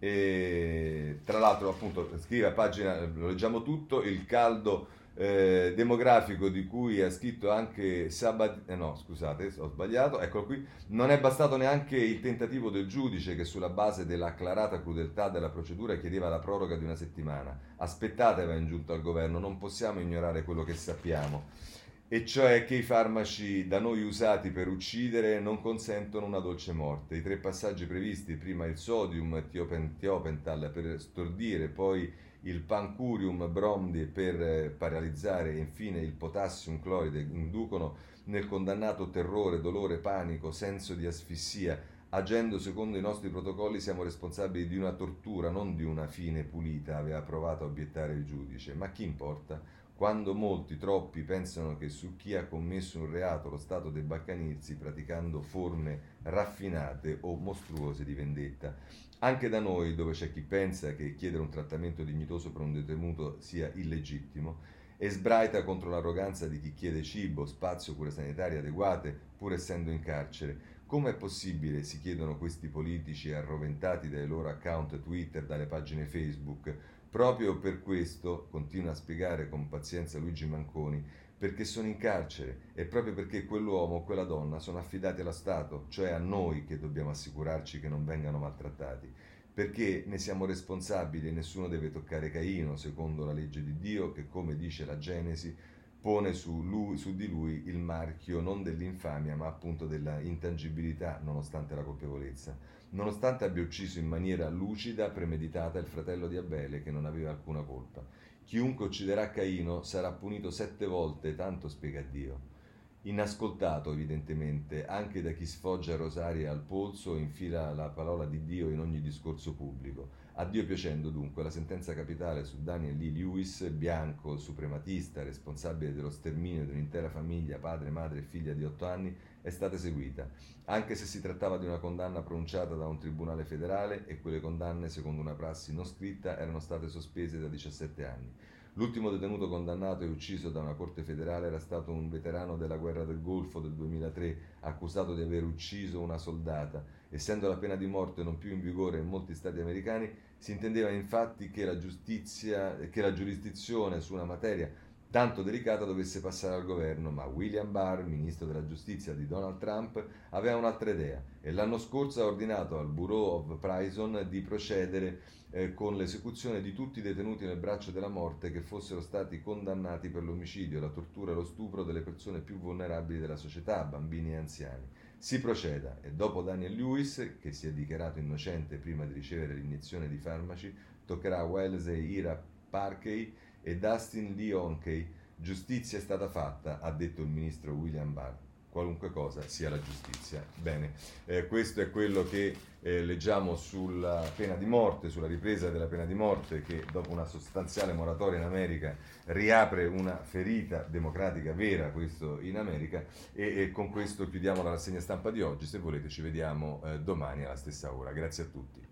eh, tra l'altro, appunto, scrive a pagina, lo leggiamo tutto, il caldo eh, demografico di cui ha scritto anche Sabat, eh no, scusate, ho sbagliato, eccolo qui, non è bastato neanche il tentativo del giudice che sulla base dell'acclarata crudeltà della procedura chiedeva la proroga di una settimana. Aspettate, va in giunta al governo, non possiamo ignorare quello che sappiamo e cioè che i farmaci da noi usati per uccidere non consentono una dolce morte. I tre passaggi previsti, prima il sodium tiopental per stordire, poi il pancurium bromdi per eh, paralizzare e infine il potassium cloride inducono nel condannato terrore, dolore, panico, senso di asfissia. Agendo secondo i nostri protocolli siamo responsabili di una tortura, non di una fine pulita, aveva provato a obiettare il giudice. Ma chi importa? Quando molti, troppi, pensano che su chi ha commesso un reato lo Stato debba accanirsi praticando forme raffinate o mostruose di vendetta. Anche da noi, dove c'è chi pensa che chiedere un trattamento dignitoso per un detenuto sia illegittimo, e sbraita contro l'arroganza di chi chiede cibo, spazio, cure sanitarie adeguate, pur essendo in carcere. Come è possibile, si chiedono questi politici arroventati dai loro account Twitter, dalle pagine Facebook, Proprio per questo, continua a spiegare con pazienza Luigi Manconi, perché sono in carcere e proprio perché quell'uomo o quella donna sono affidati allo Stato, cioè a noi che dobbiamo assicurarci che non vengano maltrattati, perché ne siamo responsabili e nessuno deve toccare Caino, secondo la legge di Dio che, come dice la Genesi, pone su, lui, su di lui il marchio non dell'infamia, ma appunto della intangibilità, nonostante la colpevolezza nonostante abbia ucciso in maniera lucida, premeditata il fratello di Abele che non aveva alcuna colpa. Chiunque ucciderà Caino sarà punito sette volte, tanto spiega Dio. inascoltato evidentemente anche da chi sfoggia rosari al polso e infila la parola di Dio in ogni discorso pubblico. A Dio piacendo dunque la sentenza capitale su Daniel Lee Lewis, bianco, suprematista, responsabile dello sterminio di un'intera famiglia, padre, madre e figlia di otto anni, è stata eseguita, anche se si trattava di una condanna pronunciata da un tribunale federale e quelle condanne, secondo una prassi non scritta, erano state sospese da 17 anni. L'ultimo detenuto condannato e ucciso da una corte federale era stato un veterano della guerra del Golfo del 2003, accusato di aver ucciso una soldata. Essendo la pena di morte non più in vigore in molti stati americani, si intendeva infatti che la, che la giurisdizione su una materia tanto delicata dovesse passare al governo, ma William Barr, ministro della giustizia di Donald Trump, aveva un'altra idea e l'anno scorso ha ordinato al Bureau of Prison di procedere eh, con l'esecuzione di tutti i detenuti nel braccio della morte che fossero stati condannati per l'omicidio, la tortura e lo stupro delle persone più vulnerabili della società, bambini e anziani. Si proceda e dopo Daniel Lewis, che si è dichiarato innocente prima di ricevere l'iniezione di farmaci, toccherà a Wellesley Ira Parkey e Dustin Leonkey, giustizia è stata fatta, ha detto il ministro William Barr qualunque cosa sia la giustizia. Bene, eh, questo è quello che eh, leggiamo sulla pena di morte, sulla ripresa della pena di morte che dopo una sostanziale moratoria in America riapre una ferita democratica vera, questo in America, e, e con questo chiudiamo la rassegna stampa di oggi, se volete ci vediamo eh, domani alla stessa ora. Grazie a tutti.